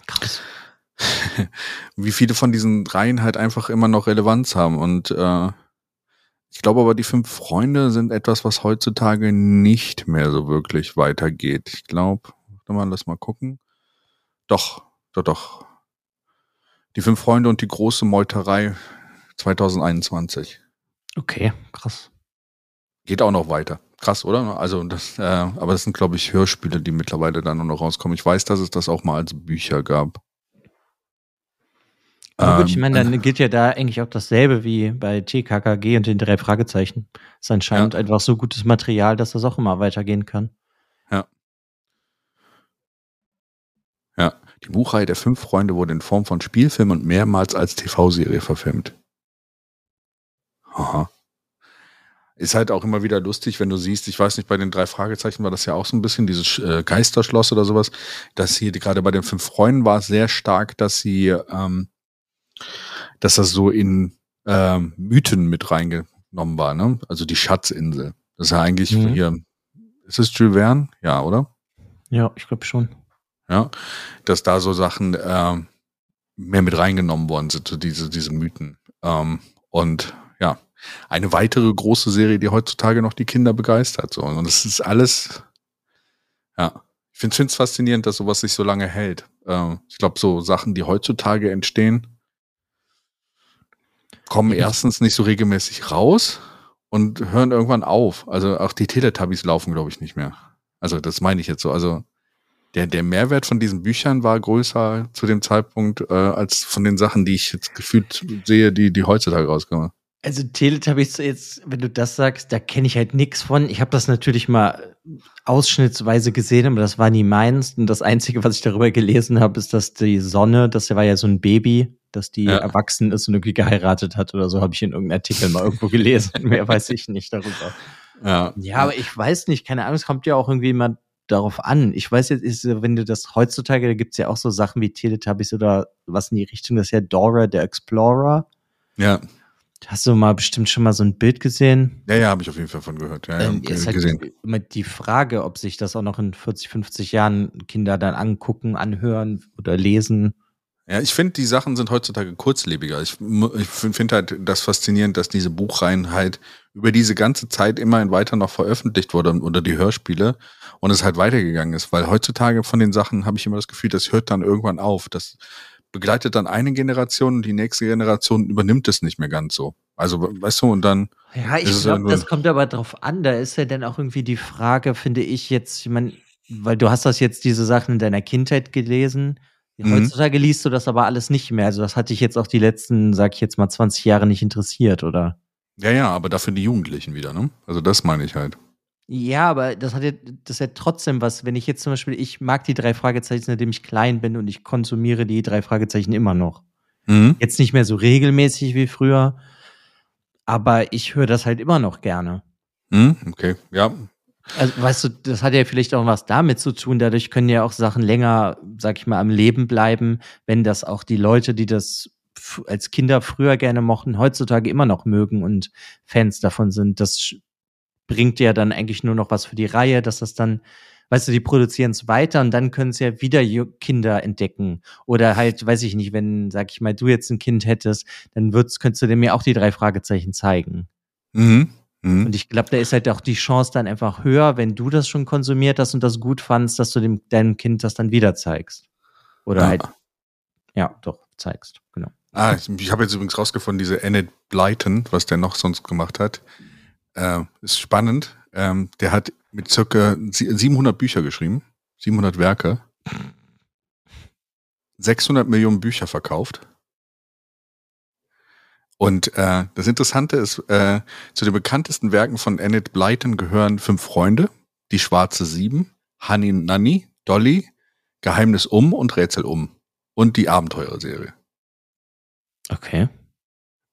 krass. wie viele von diesen Reihen halt einfach immer noch Relevanz haben. Und äh, ich glaube aber, die fünf Freunde sind etwas, was heutzutage nicht mehr so wirklich weitergeht. Ich glaube, mal, lass mal gucken. Doch, doch, doch. Die fünf Freunde und die große Meuterei 2021. Okay, krass. Geht auch noch weiter. Krass, oder? Also das, äh, aber das sind, glaube ich, Hörspiele, die mittlerweile dann nur noch rauskommen. Ich weiß, dass es das auch mal als Bücher gab. Aber gut, ich meine, dann ähm, gilt ja da eigentlich auch dasselbe wie bei TKKG und den drei Fragezeichen. Es ist anscheinend ja. einfach so gutes Material, dass das auch immer weitergehen kann. Ja. Ja. Die Buchreihe der fünf Freunde wurde in Form von Spielfilm und mehrmals als TV-Serie verfilmt. Aha. Ist halt auch immer wieder lustig, wenn du siehst, ich weiß nicht, bei den drei Fragezeichen war das ja auch so ein bisschen, dieses äh, Geisterschloss oder sowas, dass hier gerade bei den fünf Freunden war es sehr stark, dass sie, ähm, dass das so in ähm, Mythen mit reingenommen war, ne? Also die Schatzinsel. Das ist ja eigentlich mhm. hier, ist es Jules Verne? Ja, oder? Ja, ich glaube schon. Ja, dass da so Sachen äh, mehr mit reingenommen worden sind, so diese, diese Mythen. Ähm, und ja, eine weitere große Serie, die heutzutage noch die Kinder begeistert. So. Und es ist alles, ja, ich finde es faszinierend, dass sowas sich so lange hält. Äh, ich glaube, so Sachen, die heutzutage entstehen, kommen erstens nicht so regelmäßig raus und hören irgendwann auf. Also auch die Teletubbies laufen, glaube ich, nicht mehr. Also das meine ich jetzt so. Also der, der Mehrwert von diesen Büchern war größer zu dem Zeitpunkt äh, als von den Sachen, die ich jetzt gefühlt sehe, die, die heutzutage rauskommen. Also Teletubbies jetzt, wenn du das sagst, da kenne ich halt nichts von. Ich habe das natürlich mal ausschnittsweise gesehen, aber das war nie meins. Und das Einzige, was ich darüber gelesen habe, ist, dass die Sonne, das war ja so ein Baby, dass die ja. erwachsen ist und irgendwie geheiratet hat oder so, habe ich in irgendeinem Artikel mal irgendwo gelesen. Mehr weiß ich nicht darüber. Ja. ja, aber ich weiß nicht, keine Ahnung, es kommt ja auch irgendwie immer darauf an. Ich weiß jetzt, ist, wenn du das heutzutage, da gibt's ja auch so Sachen wie Teletubbies oder was in die Richtung, das ist ja Dora der Explorer. Ja. Hast du mal bestimmt schon mal so ein Bild gesehen? Ja, ja, habe ich auf jeden Fall von gehört. Ja, ja, Ähm, ist halt gesehen. immer die Frage, ob sich das auch noch in 40, 50 Jahren Kinder dann angucken, anhören oder lesen. Ja, ich finde, die Sachen sind heutzutage kurzlebiger. Ich, ich finde halt das faszinierend, dass diese Buchreihen halt über diese ganze Zeit immerhin weiter noch veröffentlicht wurde oder die Hörspiele und es halt weitergegangen ist. Weil heutzutage von den Sachen habe ich immer das Gefühl, das hört dann irgendwann auf. Das begleitet dann eine Generation und die nächste Generation übernimmt es nicht mehr ganz so. Also, weißt du, und dann, Ja, ich glaube, das kommt aber drauf an. Da ist ja dann auch irgendwie die Frage, finde ich jetzt, ich meine, weil du hast das jetzt diese Sachen in deiner Kindheit gelesen. Mhm. Heutzutage liest du das aber alles nicht mehr. Also das hat dich jetzt auch die letzten, sag ich jetzt mal, 20 Jahre nicht interessiert, oder? ja, ja, aber dafür die Jugendlichen wieder, ne? Also das meine ich halt. Ja, aber das hat ja, das ist ja trotzdem was, wenn ich jetzt zum Beispiel, ich mag die drei Fragezeichen, seitdem ich klein bin und ich konsumiere die drei Fragezeichen immer noch. Mhm. Jetzt nicht mehr so regelmäßig wie früher, aber ich höre das halt immer noch gerne. Mhm. Okay, ja. Also, weißt du, das hat ja vielleicht auch was damit zu tun. Dadurch können ja auch Sachen länger, sag ich mal, am Leben bleiben, wenn das auch die Leute, die das als Kinder früher gerne mochten, heutzutage immer noch mögen und Fans davon sind. Das bringt ja dann eigentlich nur noch was für die Reihe, dass das dann, weißt du, die produzieren es weiter und dann können es ja wieder Kinder entdecken. Oder halt, weiß ich nicht, wenn, sag ich mal, du jetzt ein Kind hättest, dann würdest, könntest du dem ja auch die drei Fragezeichen zeigen. Mhm. Mhm. Und ich glaube, da ist halt auch die Chance dann einfach höher, wenn du das schon konsumiert hast und das gut fandst, dass du dem, deinem Kind das dann wieder zeigst. Oder Ja. halt, ja, doch, zeigst, genau. Ah, ich, ich habe jetzt übrigens rausgefunden, diese Enid Blyton, was der noch sonst gemacht hat, äh, ist spannend. Ähm, der hat mit circa sie- 700 Bücher geschrieben, 700 Werke, 600 Millionen Bücher verkauft. Und äh, das Interessante ist, äh, zu den bekanntesten Werken von Enid Blyton gehören Fünf Freunde, Die Schwarze Sieben, Honey Nanny, Dolly, Geheimnis um und Rätsel um und die Abenteuerserie. Okay.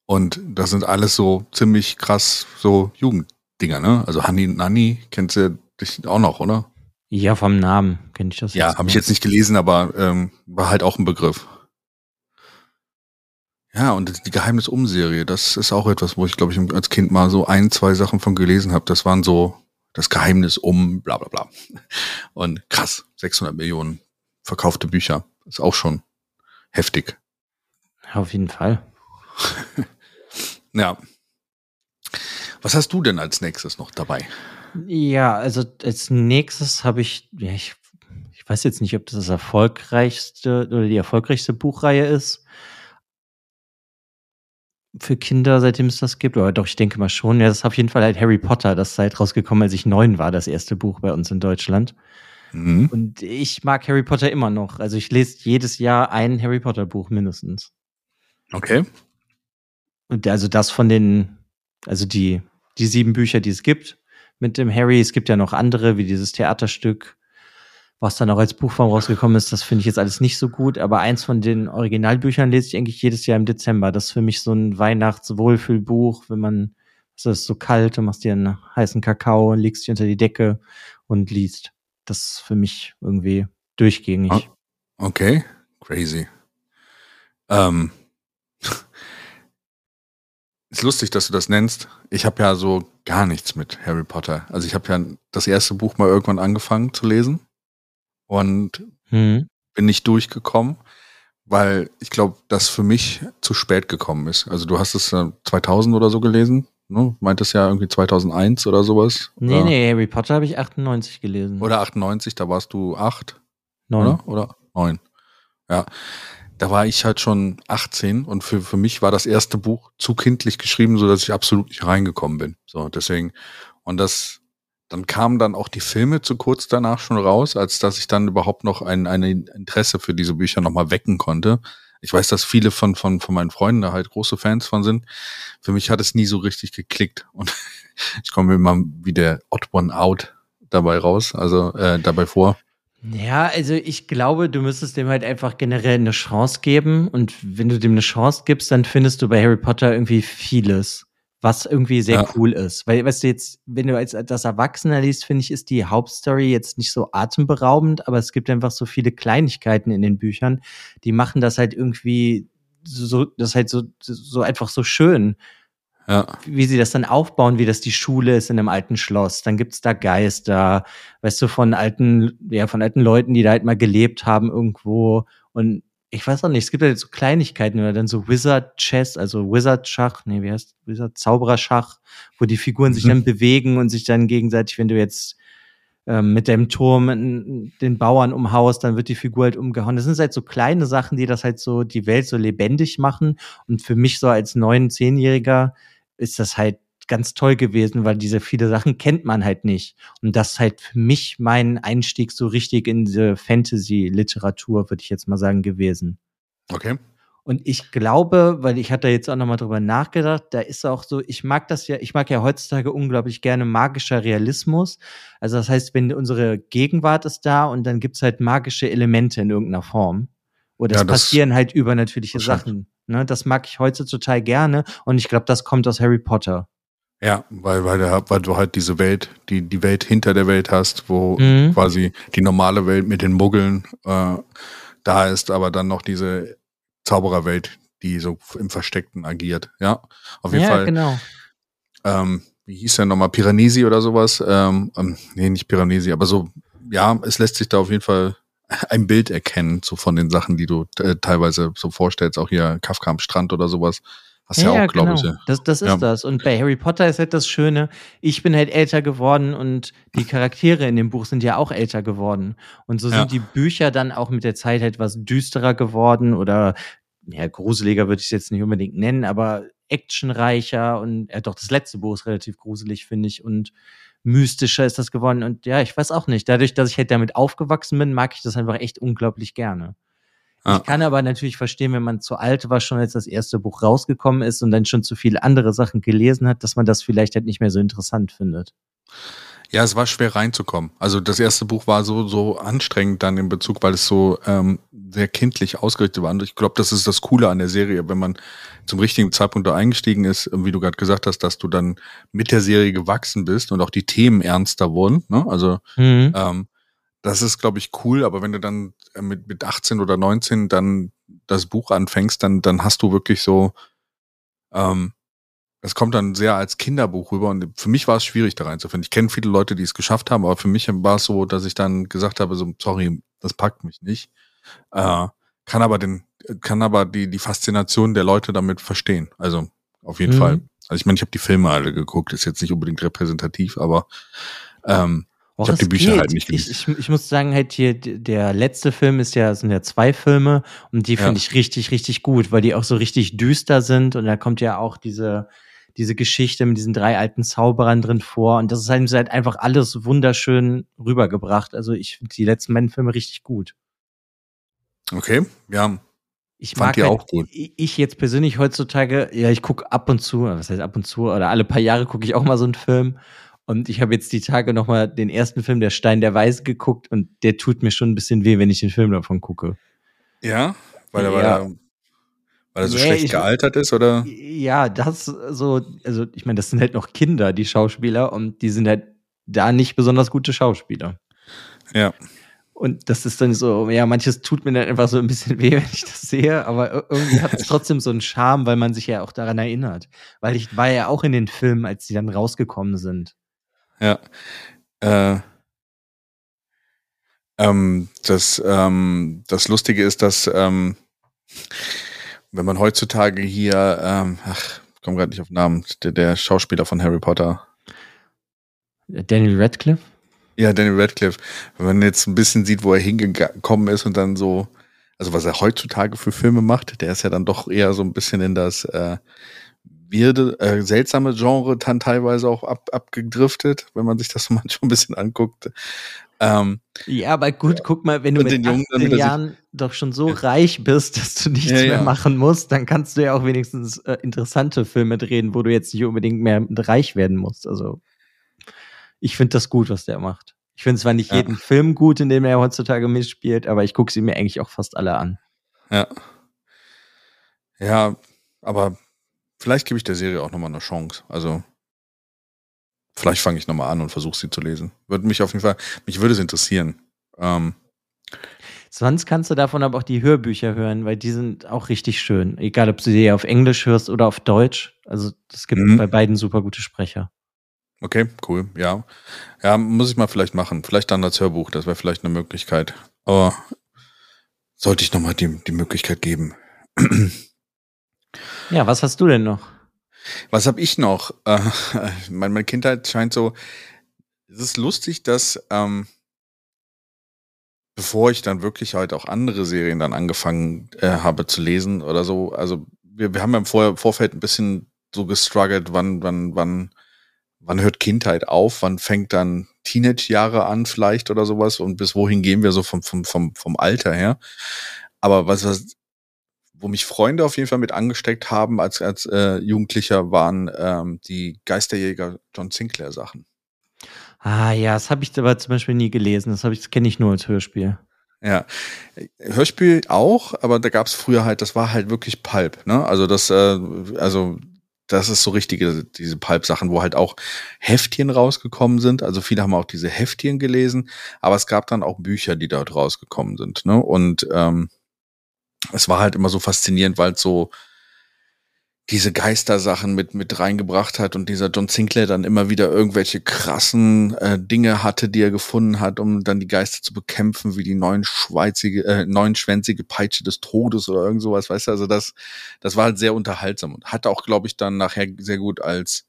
Und das sind alles so ziemlich krass so Jugenddinger, ne? Also Honey Nanny kennst du dich auch noch, oder? Ja, vom Namen kenne ich das Ja, habe ich jetzt nicht gelesen, aber ähm, war halt auch ein Begriff. Ja, und die Geheimnis-Um-Serie, das ist auch etwas, wo ich, glaube ich, als Kind mal so ein, zwei Sachen von gelesen habe. Das waren so das Geheimnis um, bla bla bla. Und krass, 600 Millionen verkaufte Bücher. Ist auch schon heftig. Ja, auf jeden Fall. Ja. Was hast du denn als nächstes noch dabei? Ja, also als nächstes habe ich, ja, ich, ich weiß jetzt nicht, ob das das erfolgreichste oder die erfolgreichste Buchreihe ist für Kinder, seitdem es das gibt. Aber doch, ich denke mal schon. Ja, das ist auf jeden Fall halt Harry Potter. Das ist halt rausgekommen, als ich neun war, das erste Buch bei uns in Deutschland. Mhm. Und ich mag Harry Potter immer noch. Also ich lese jedes Jahr ein Harry Potter Buch mindestens. Okay. Und also das von den, also die, die sieben Bücher, die es gibt mit dem Harry. Es gibt ja noch andere, wie dieses Theaterstück, was dann auch als Buchform rausgekommen ist. Das finde ich jetzt alles nicht so gut. Aber eins von den Originalbüchern lese ich eigentlich jedes Jahr im Dezember. Das ist für mich so ein Weihnachtswohlfühlbuch, wenn man, es ist so kalt, du machst dir einen heißen Kakao, legst dich unter die Decke und liest. Das ist für mich irgendwie durchgängig. Ah. Okay. Crazy. Ähm. Ist lustig, dass du das nennst. Ich habe ja so gar nichts mit Harry Potter. Also ich habe ja das erste Buch mal irgendwann angefangen zu lesen und Hm. bin nicht durchgekommen, weil ich glaube, das für mich zu spät gekommen ist. Also du hast es äh, 2000 oder so gelesen, ne? Meintest ja irgendwie 2001 oder sowas. Nee, oder, nee, Harry Potter habe ich 98 gelesen. Oder 98, da warst du acht. neun. oder? Oder neun. Ja. Da war ich halt schon 18 und für, für mich war das erste Buch zu kindlich geschrieben, so dass ich absolut nicht reingekommen bin. So, deswegen. Und das, dann kamen dann auch die Filme zu kurz danach schon raus, als dass ich dann überhaupt noch ein, ein Interesse für diese Bücher nochmal wecken konnte. Ich weiß, dass viele von, von, von meinen Freunden da halt große Fans von sind. Für mich hat es nie so richtig geklickt. Und ich komme immer wie der Odd One Out dabei raus, also äh, dabei vor. Ja, also ich glaube, du müsstest dem halt einfach generell eine Chance geben. Und wenn du dem eine Chance gibst, dann findest du bei Harry Potter irgendwie vieles, was irgendwie sehr Ja. cool ist. Weil, weißt du, jetzt, wenn du als das Erwachsener liest, finde ich, ist die Hauptstory jetzt nicht so atemberaubend, aber es gibt einfach so viele Kleinigkeiten in den Büchern, die machen das halt irgendwie so, das halt so, so einfach so schön. Ja. Wie sie das dann aufbauen, wie das die Schule ist in einem alten Schloss. Dann gibt's da Geister, weißt du, von alten, ja, von alten Leuten, die da halt mal gelebt haben irgendwo. Und ich weiß auch nicht, es gibt halt so Kleinigkeiten oder dann so Wizard Chess, also Wizard Schach, nee, wie heißt Wizard Zaubererschach, wo die Figuren mhm. sich dann bewegen und sich dann gegenseitig, wenn du jetzt ähm, mit dem Turm den Bauern umhaust, dann wird die Figur halt umgehauen. Das sind halt so kleine Sachen, die das halt so die Welt so lebendig machen. Und für mich so als neun, zehnjähriger ist das halt ganz toll gewesen, weil diese viele Sachen kennt man halt nicht. Und das ist halt für mich mein Einstieg so richtig in diese Fantasy-Literatur, würde ich jetzt mal sagen, gewesen. Okay. Und ich glaube, weil ich hatte jetzt auch nochmal drüber nachgedacht, da ist auch so, ich mag das ja, ich mag ja heutzutage unglaublich gerne magischer Realismus. Also das heißt, wenn unsere Gegenwart ist da und dann gibt's halt magische Elemente in irgendeiner Form. Oder ja, es passieren halt übernatürliche Sachen. Ne, das mag ich heute total gerne und ich glaube, das kommt aus Harry Potter. Ja, weil, weil, der, weil du halt diese Welt, die, die Welt hinter der Welt hast, wo mhm. quasi die normale Welt mit den Muggeln äh, da ist, aber dann noch diese Zaubererwelt, die so im Versteckten agiert. Ja, auf jeden ja, Fall. genau. Ähm, wie hieß der nochmal? Piranesi oder sowas? Ähm, ähm, nee, nicht Piranesi, aber so, ja, es lässt sich da auf jeden Fall ein Bild erkennen, so von den Sachen, die du äh, teilweise so vorstellst, auch hier Kafka am Strand oder sowas. Hast ja, ja auch, glaube genau. ich. Das, das ist ja. das. Und bei Harry Potter ist halt das Schöne, ich bin halt älter geworden und die Charaktere in dem Buch sind ja auch älter geworden. Und so sind die Bücher dann auch mit der Zeit halt was düsterer geworden oder ja, gruseliger würde ich es jetzt nicht unbedingt nennen, aber actionreicher und ja doch, das letzte Buch ist relativ gruselig, finde ich, und mystischer ist das geworden. Und ja, ich weiß auch nicht. Dadurch, dass ich halt damit aufgewachsen bin, mag ich das einfach echt unglaublich gerne. Ah. Ich kann aber natürlich verstehen, wenn man zu alt war, schon als das erste Buch rausgekommen ist und dann schon zu viele andere Sachen gelesen hat, dass man das vielleicht halt nicht mehr so interessant findet. Ja, es war schwer reinzukommen. Also das erste Buch war so so anstrengend dann in Bezug, weil es so ähm, sehr kindlich ausgerichtet war. Und ich glaube, das ist das Coole an der Serie, wenn man zum richtigen Zeitpunkt da eingestiegen ist, wie du gerade gesagt hast, dass du dann mit der Serie gewachsen bist und auch die Themen ernster wurden. Ne? Also mhm. ähm, das ist, glaube ich, cool, aber wenn du dann äh, mit, mit 18 oder 19 dann das Buch anfängst, dann, dann hast du wirklich so, ähm, das kommt dann sehr als Kinderbuch rüber und für mich war es schwierig da reinzufinden. Ich kenne viele Leute, die es geschafft haben, aber für mich war es so, dass ich dann gesagt habe, so, sorry, das packt mich nicht. Äh, kann aber den, kann aber die, die Faszination der Leute damit verstehen. Also auf jeden mhm. Fall. Also ich meine, ich habe die Filme alle geguckt, ist jetzt nicht unbedingt repräsentativ, aber ähm, ich habe die Bücher geht. halt nicht gelesen. Ich, ich, ich, muss sagen, halt hier, der letzte Film ist ja, sind ja zwei Filme und die finde ja. ich richtig, richtig gut, weil die auch so richtig düster sind und da kommt ja auch diese, diese Geschichte mit diesen drei alten Zauberern drin vor und das ist halt, halt einfach alles wunderschön rübergebracht. Also ich finde die letzten beiden Filme richtig gut. Okay, ja. Ich Fand mag die halt, auch gut. Ich jetzt persönlich heutzutage, ja, ich gucke ab und zu, was heißt ab und zu, oder alle paar Jahre gucke ich auch mal so einen Film und ich habe jetzt die Tage nochmal den ersten Film, Der Stein der Weise, geguckt und der tut mir schon ein bisschen weh, wenn ich den Film davon gucke. Ja? Weil er, ja. weil er, so ja, schlecht ich, gealtert ist, oder? Ja, das so, also ich meine, das sind halt noch Kinder, die Schauspieler, und die sind halt da nicht besonders gute Schauspieler. Ja. Und das ist dann so, ja, manches tut mir dann einfach so ein bisschen weh, wenn ich das sehe, aber irgendwie hat es trotzdem so einen Charme, weil man sich ja auch daran erinnert. Weil ich war ja auch in den Filmen, als die dann rausgekommen sind. Ja. Äh, ähm, das, ähm, das Lustige ist, dass ähm, wenn man heutzutage hier, ähm, ach, ich komme gerade nicht auf den Namen, der, der Schauspieler von Harry Potter. Daniel Radcliffe? Ja, Daniel Radcliffe. Wenn man jetzt ein bisschen sieht, wo er hingekommen ist und dann so, also was er heutzutage für Filme macht, der ist ja dann doch eher so ein bisschen in das äh, weirde, äh, seltsame Genre dann teilweise auch ab, abgedriftet, wenn man sich das so manchmal ein bisschen anguckt. Ähm, ja, aber gut, guck mal, wenn du mit 18 Jungen, Jahren doch schon so ja. reich bist, dass du nichts ja, ja. mehr machen musst, dann kannst du ja auch wenigstens äh, interessante Filme drehen, wo du jetzt nicht unbedingt mehr reich werden musst. Also ich finde das gut, was der macht. Ich finde zwar nicht jeden Film gut, in dem er heutzutage mitspielt, aber ich gucke sie mir eigentlich auch fast alle an. Ja. Ja, aber Vielleicht gebe ich der Serie auch nochmal eine Chance. Also, vielleicht fange ich nochmal an und versuche sie zu lesen. Würde mich auf jeden Fall, mich würde es interessieren. Ähm, Sonst kannst du davon aber auch die Hörbücher hören, weil die sind auch richtig schön. Egal, ob du die auf Englisch hörst oder auf Deutsch. Also es gibt mhm. bei beiden super gute Sprecher. Okay, cool, ja. Ja, muss ich mal vielleicht machen. Vielleicht dann als Hörbuch, das wäre vielleicht eine Möglichkeit. Aber sollte ich nochmal die, die Möglichkeit geben. Ja, was hast du denn noch? Was habe ich noch? Äh, meine Kindheit scheint so. Es ist lustig, dass ähm, bevor ich dann wirklich halt auch andere Serien dann angefangen äh, habe zu lesen oder so, also wir, wir haben ja im Vor Vorfeld ein bisschen so gestruggelt, wann, wann, wann, wann hört Kindheit auf, wann fängt dann Teenage-Jahre an vielleicht oder sowas und bis wohin gehen wir so vom, vom, vom, vom Alter her. Aber was, was, wo mich Freunde auf jeden Fall mit angesteckt haben als, als äh, Jugendlicher, waren ähm, die Geisterjäger John Sinclair Sachen. Ah ja, das habe ich aber zum Beispiel nie gelesen. Das, das kenne ich nur als Hörspiel. Ja, Hörspiel auch, aber da gab es früher halt, das war halt wirklich Pulp, ne? Also das, äh, also das ist so richtige, diese Pulp-Sachen, wo halt auch Heftchen rausgekommen sind. Also viele haben auch diese Heftchen gelesen, aber es gab dann auch Bücher, die dort rausgekommen sind, ne? Und ähm, es war halt immer so faszinierend, weil es so diese Geistersachen mit, mit reingebracht hat und dieser John Sinclair dann immer wieder irgendwelche krassen äh, Dinge hatte, die er gefunden hat, um dann die Geister zu bekämpfen, wie die neunschweizige, äh, neunschwänzige Peitsche des Todes oder irgend sowas, weißt du, also das, das war halt sehr unterhaltsam und hat auch, glaube ich, dann nachher sehr gut als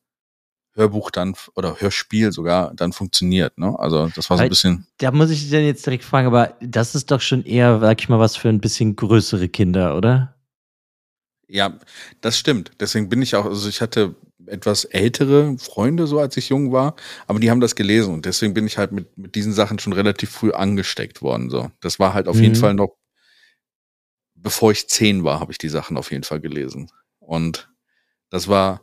Hörbuch dann oder Hörspiel sogar dann funktioniert, ne? Also das war so ein bisschen. Da muss ich dich dann jetzt direkt fragen, aber das ist doch schon eher, sag ich mal, was für ein bisschen größere Kinder, oder? Ja, das stimmt. Deswegen bin ich auch, also ich hatte etwas ältere Freunde, so als ich jung war, aber die haben das gelesen und deswegen bin ich halt mit, mit diesen Sachen schon relativ früh angesteckt worden. So, das war halt auf mhm. jeden Fall noch, bevor ich zehn war, habe ich die Sachen auf jeden Fall gelesen. Und das war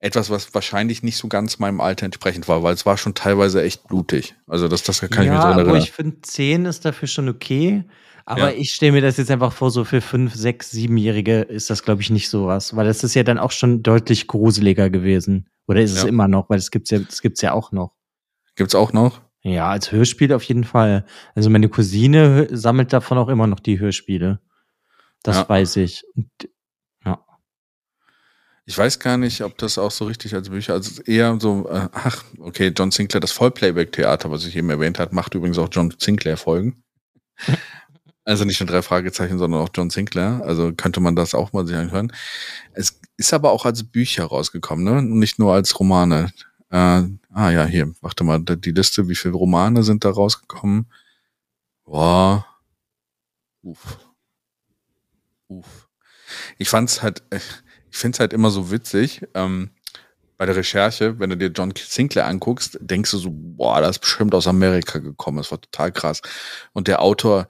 etwas, was wahrscheinlich nicht so ganz meinem Alter entsprechend war, weil es war schon teilweise echt blutig. Also das, das kann ja, ich mir dran erinnern. Aber ich finde, zehn ist dafür schon okay. Aber ja. ich stelle mir das jetzt einfach vor, so für fünf, sechs, siebenjährige ist das, glaube ich, nicht so was, weil das ist ja dann auch schon deutlich gruseliger gewesen. Oder ist ja. es immer noch? Weil es gibt's ja, das gibt's ja auch noch. Gibt's auch noch? Ja, als Hörspiel auf jeden Fall. Also meine Cousine sammelt davon auch immer noch die Hörspiele. Das ja. weiß ich. Ja. Ich weiß gar nicht, ob das auch so richtig als Bücher, also eher so, äh, ach, okay, John Sinclair, das Vollplayback-Theater, was ich eben erwähnt habe, macht übrigens auch John Sinclair-Folgen. Also nicht nur drei Fragezeichen, sondern auch John Sinclair. Also könnte man das auch mal sich anhören. Es ist aber auch als Bücher rausgekommen, ne? Nicht nur als Romane. Äh, ah ja, hier, warte mal, die Liste, wie viele Romane sind da rausgekommen? Boah. Uff. Uff. Ich fand's halt, äh, ich find's halt immer so witzig, ähm, bei der Recherche, wenn du dir John Sinclair anguckst, denkst du so, boah, das ist bestimmt aus Amerika gekommen. Das war total krass. Und der Autor,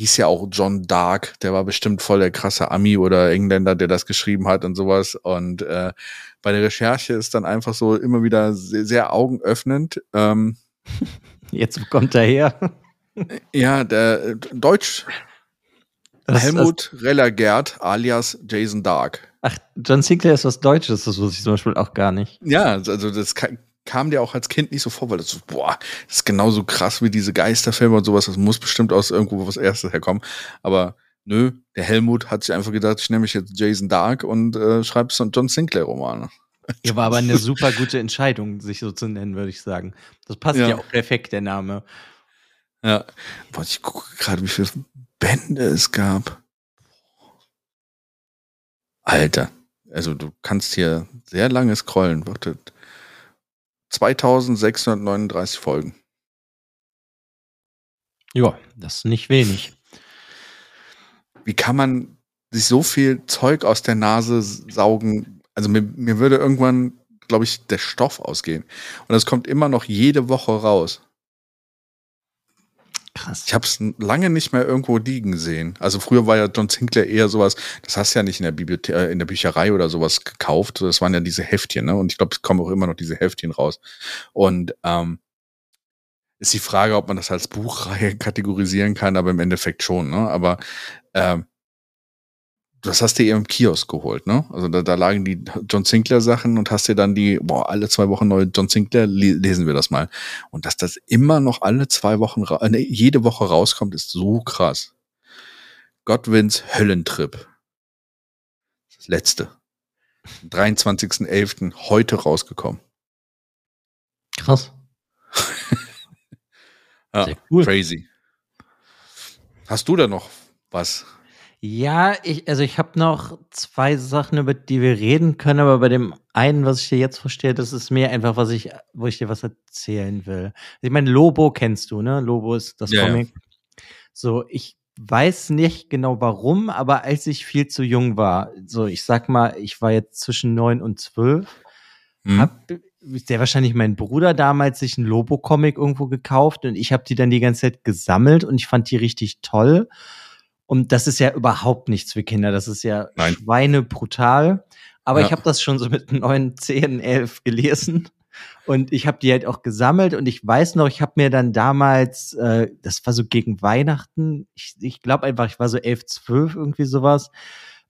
hieß ja auch John Dark, der war bestimmt voll der krasse Ami oder Engländer, der das geschrieben hat und sowas. Und äh, bei der Recherche ist dann einfach so immer wieder sehr, sehr augenöffnend. Ähm, Jetzt kommt er her. ja, der äh, Deutsch. Das, Helmut das, Rellergert alias Jason Dark. Ach, John Sinclair ist was Deutsches, das wusste ich zum Beispiel auch gar nicht. Ja, also das kann, kam dir auch als Kind nicht so vor, weil das so, boah, das ist genauso krass wie diese Geisterfilme und sowas. Das muss bestimmt aus irgendwo was erstes herkommen. Aber nö, der Helmut hat sich einfach gedacht, ich nehme mich jetzt Jason Dark und äh, schreibe so einen John Sinclair-Roman. Ja, war aber eine super gute Entscheidung, sich so zu nennen, würde ich sagen. Das passt ja, ja auch perfekt, der Name. Ja. Boah, ich gucke gerade, wie viele Bände es gab. Alter. Also du kannst hier sehr lange scrollen. Wartet. 2639 Folgen. Ja, das ist nicht wenig. Wie kann man sich so viel Zeug aus der Nase saugen? Also mir, mir würde irgendwann, glaube ich, der Stoff ausgehen. Und es kommt immer noch jede Woche raus. Krass. Ich habe es lange nicht mehr irgendwo liegen sehen. Also früher war ja John Sinclair eher sowas, das hast du ja nicht in der Bibliothek, äh, in der Bücherei oder sowas gekauft. Das waren ja diese Heftchen, ne? Und ich glaube, es kommen auch immer noch diese Heftchen raus. Und ähm, ist die Frage, ob man das als Buchreihe kategorisieren kann, aber im Endeffekt schon, ne? Aber ähm, das hast du dir im Kiosk geholt, ne? Also da, da lagen die John Sinclair Sachen und hast dir dann die, boah, alle zwei Wochen neue John Sinclair, lesen wir das mal. Und dass das immer noch alle zwei Wochen, äh, jede Woche rauskommt, ist so krass. Godwins Höllentrip. Das letzte. 23.11. heute rausgekommen. Krass. ja, cool. Crazy. Hast du da noch was? Ja, ich, also ich habe noch zwei Sachen, über die wir reden können, aber bei dem einen, was ich dir jetzt verstehe, das ist mehr einfach, was ich, wo ich dir was erzählen will. Ich meine, Lobo kennst du, ne? Lobo ist das ja, Comic. Ja. So, ich weiß nicht genau warum, aber als ich viel zu jung war, so ich sag mal, ich war jetzt zwischen neun und zwölf, hm. hab sehr wahrscheinlich mein Bruder damals sich einen Lobo-Comic irgendwo gekauft und ich habe die dann die ganze Zeit gesammelt und ich fand die richtig toll. Und das ist ja überhaupt nichts für Kinder. Das ist ja Nein. schweinebrutal. Aber ja. ich habe das schon so mit neun, zehn, elf gelesen. Und ich habe die halt auch gesammelt und ich weiß noch, ich habe mir dann damals, äh, das war so gegen Weihnachten, ich, ich glaube einfach, ich war so elf, zwölf, irgendwie sowas,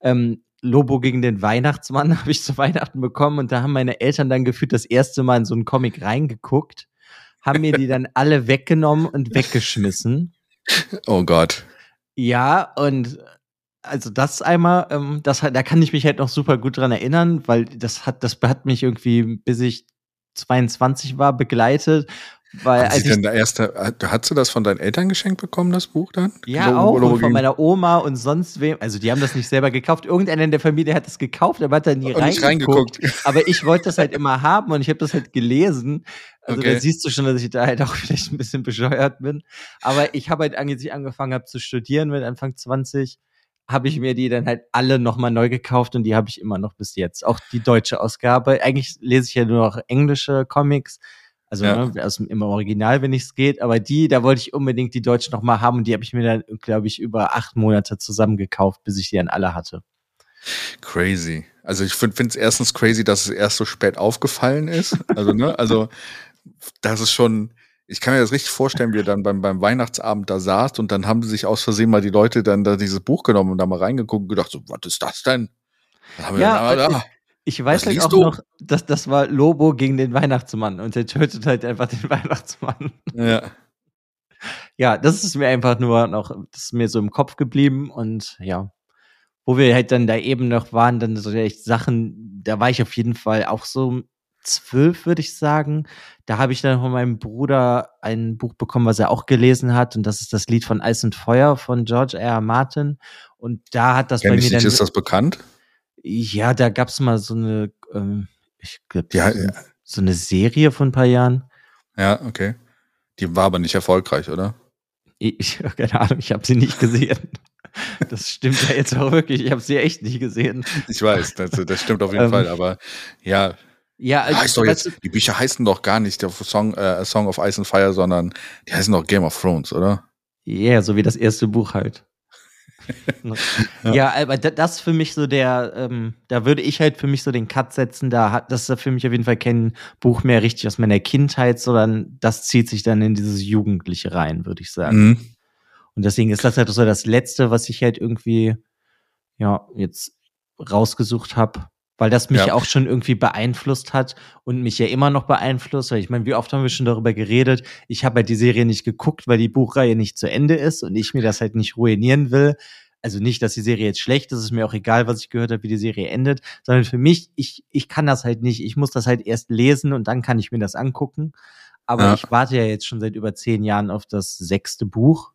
ähm, Lobo gegen den Weihnachtsmann habe ich zu Weihnachten bekommen und da haben meine Eltern dann gefühlt das erste Mal in so einen Comic reingeguckt, haben mir die dann alle weggenommen und weggeschmissen. Oh Gott. Ja, und also das einmal, ähm, das da kann ich mich halt noch super gut dran erinnern, weil das hat, das hat mich irgendwie, bis ich 22 war, begleitet. Weil als denn der erste, hast du das von deinen Eltern geschenkt bekommen, das Buch dann? Ja, auch und von meiner Oma und sonst wem. Also die haben das nicht selber gekauft. Irgendeiner in der Familie hat das gekauft, aber hat da nie reingeguckt. reingeguckt. Aber ich wollte das halt immer haben und ich habe das halt gelesen. Also okay. da siehst du schon, dass ich da halt auch vielleicht ein bisschen bescheuert bin. Aber ich habe halt, als ich angefangen habe zu studieren mit Anfang 20, habe ich mir die dann halt alle nochmal neu gekauft und die habe ich immer noch bis jetzt. Auch die deutsche Ausgabe. Eigentlich lese ich ja nur noch englische Comics. Also ja. ne, aus, im Original, wenn es geht. Aber die, da wollte ich unbedingt die deutschen nochmal haben und die habe ich mir dann, glaube ich, über acht Monate zusammengekauft, bis ich die dann alle hatte. Crazy. Also ich finde es erstens crazy, dass es erst so spät aufgefallen ist. Also, ne, also das ist schon, ich kann mir das richtig vorstellen, wie er dann beim, beim Weihnachtsabend da saß und dann haben sich aus Versehen mal die Leute dann da dieses Buch genommen und da mal reingeguckt und gedacht, so, was ist das denn? ja, da, ich, ich weiß halt auch du? noch, dass das war Lobo gegen den Weihnachtsmann und der tötet halt einfach den Weihnachtsmann. Ja. Ja, das ist mir einfach nur noch, das ist mir so im Kopf geblieben und ja, wo wir halt dann da eben noch waren, dann so echt Sachen, da war ich auf jeden Fall auch so zwölf, würde ich sagen. Da habe ich dann von meinem Bruder ein Buch bekommen, was er auch gelesen hat. Und das ist das Lied von Eis und Feuer von George R. R. Martin. Und da hat das Kenn bei mir nicht, dann. Ist das bekannt? Ja, da gab es mal so eine, ähm, ich glaube, ja, ja. so eine Serie von ein paar Jahren. Ja, okay. Die war aber nicht erfolgreich, oder? Ich, keine Ahnung, ich habe sie nicht gesehen. Das stimmt ja jetzt auch wirklich. Ich habe sie echt nicht gesehen. Ich weiß, das, das stimmt auf jeden ähm, Fall. Aber ja, ja, also, heißt doch jetzt, die Bücher heißen doch gar nicht der Song, äh, Song of Ice and Fire, sondern die heißen doch Game of Thrones, oder? Ja, yeah, so wie das erste Buch halt. Ja. aber das für mich so der, ähm, da würde ich halt für mich so den Cut setzen, da hat das ist für mich auf jeden Fall kein Buch mehr richtig aus meiner Kindheit, sondern das zieht sich dann in dieses Jugendliche rein, würde ich sagen. Mhm. Und deswegen ist das halt so das Letzte, was ich halt irgendwie, ja, jetzt rausgesucht habe weil das mich ja. auch schon irgendwie beeinflusst hat und mich ja immer noch beeinflusst. Weil ich meine, wie oft haben wir schon darüber geredet? Ich habe halt die Serie nicht geguckt, weil die Buchreihe nicht zu Ende ist und ich mir das halt nicht ruinieren will. Also nicht, dass die Serie jetzt schlecht ist, es ist mir auch egal, was ich gehört habe, wie die Serie endet, sondern für mich, ich, ich kann das halt nicht. Ich muss das halt erst lesen und dann kann ich mir das angucken. Aber ja. ich warte ja jetzt schon seit über zehn Jahren auf das sechste Buch.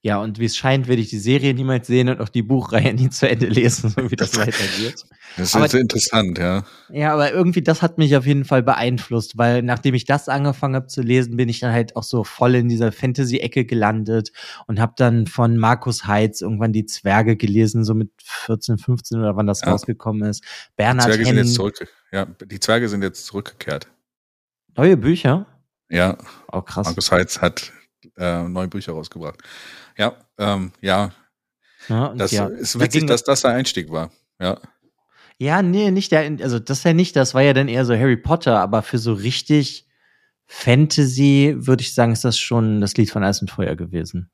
Ja, und wie es scheint, werde ich die Serie niemals sehen und auch die Buchreihe nie zu Ende lesen, so wie das weitergeht. Das ist aber, so interessant, ja. Ja, aber irgendwie, das hat mich auf jeden Fall beeinflusst, weil nachdem ich das angefangen habe zu lesen, bin ich dann halt auch so voll in dieser Fantasy-Ecke gelandet und habe dann von Markus Heitz irgendwann die Zwerge gelesen, so mit 14, 15 oder wann das ja. rausgekommen ist. Bernhard die Zwerge Henn, sind jetzt zurück. Ja, die Zwerge sind jetzt zurückgekehrt. Neue Bücher? Ja. Oh, krass. Markus Heitz hat äh, neue Bücher rausgebracht. Ja, ähm, ja. ja das ja, ist witzig, da dass das der Einstieg war. Ja. Ja, nee, nicht der, also das ist ja nicht, das war ja dann eher so Harry Potter, aber für so richtig Fantasy würde ich sagen, ist das schon das Lied von Eis und Feuer gewesen.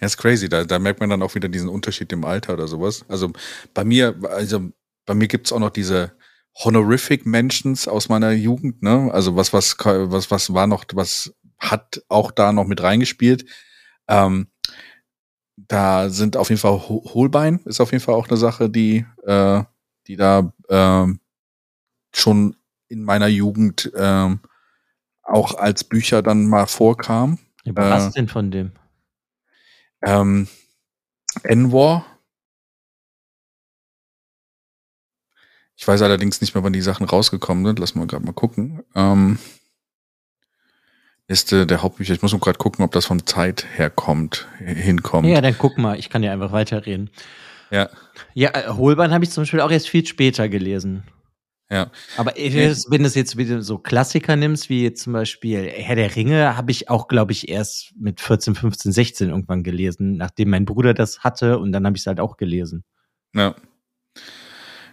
Ja, ist crazy. Da, da merkt man dann auch wieder diesen Unterschied im Alter oder sowas. Also bei mir, also bei mir gibt's auch noch diese Honorific Mentions aus meiner Jugend, ne? Also was, was, was, was war noch, was hat auch da noch mit reingespielt. Ähm, da sind auf jeden Fall Hohlbein ist auf jeden Fall auch eine Sache, die, äh, die da äh, schon in meiner Jugend äh, auch als Bücher dann mal vorkam. Was äh, denn von dem? Ähm, Enwar. Ich weiß allerdings nicht mehr, wann die Sachen rausgekommen sind. Lass mal gerade mal gucken. Ähm, Liste der Hauptbücher. Ich muss nur gerade gucken, ob das von Zeit herkommt, hinkommt. Ja, dann guck mal. Ich kann ja einfach weiterreden. Ja. Ja, äh, Holbein habe ich zum Beispiel auch erst viel später gelesen. Ja. Aber wenn du es jetzt wieder so Klassiker nimmst, wie zum Beispiel Herr der Ringe, habe ich auch, glaube ich, erst mit 14, 15, 16 irgendwann gelesen, nachdem mein Bruder das hatte und dann habe ich es halt auch gelesen. Ja.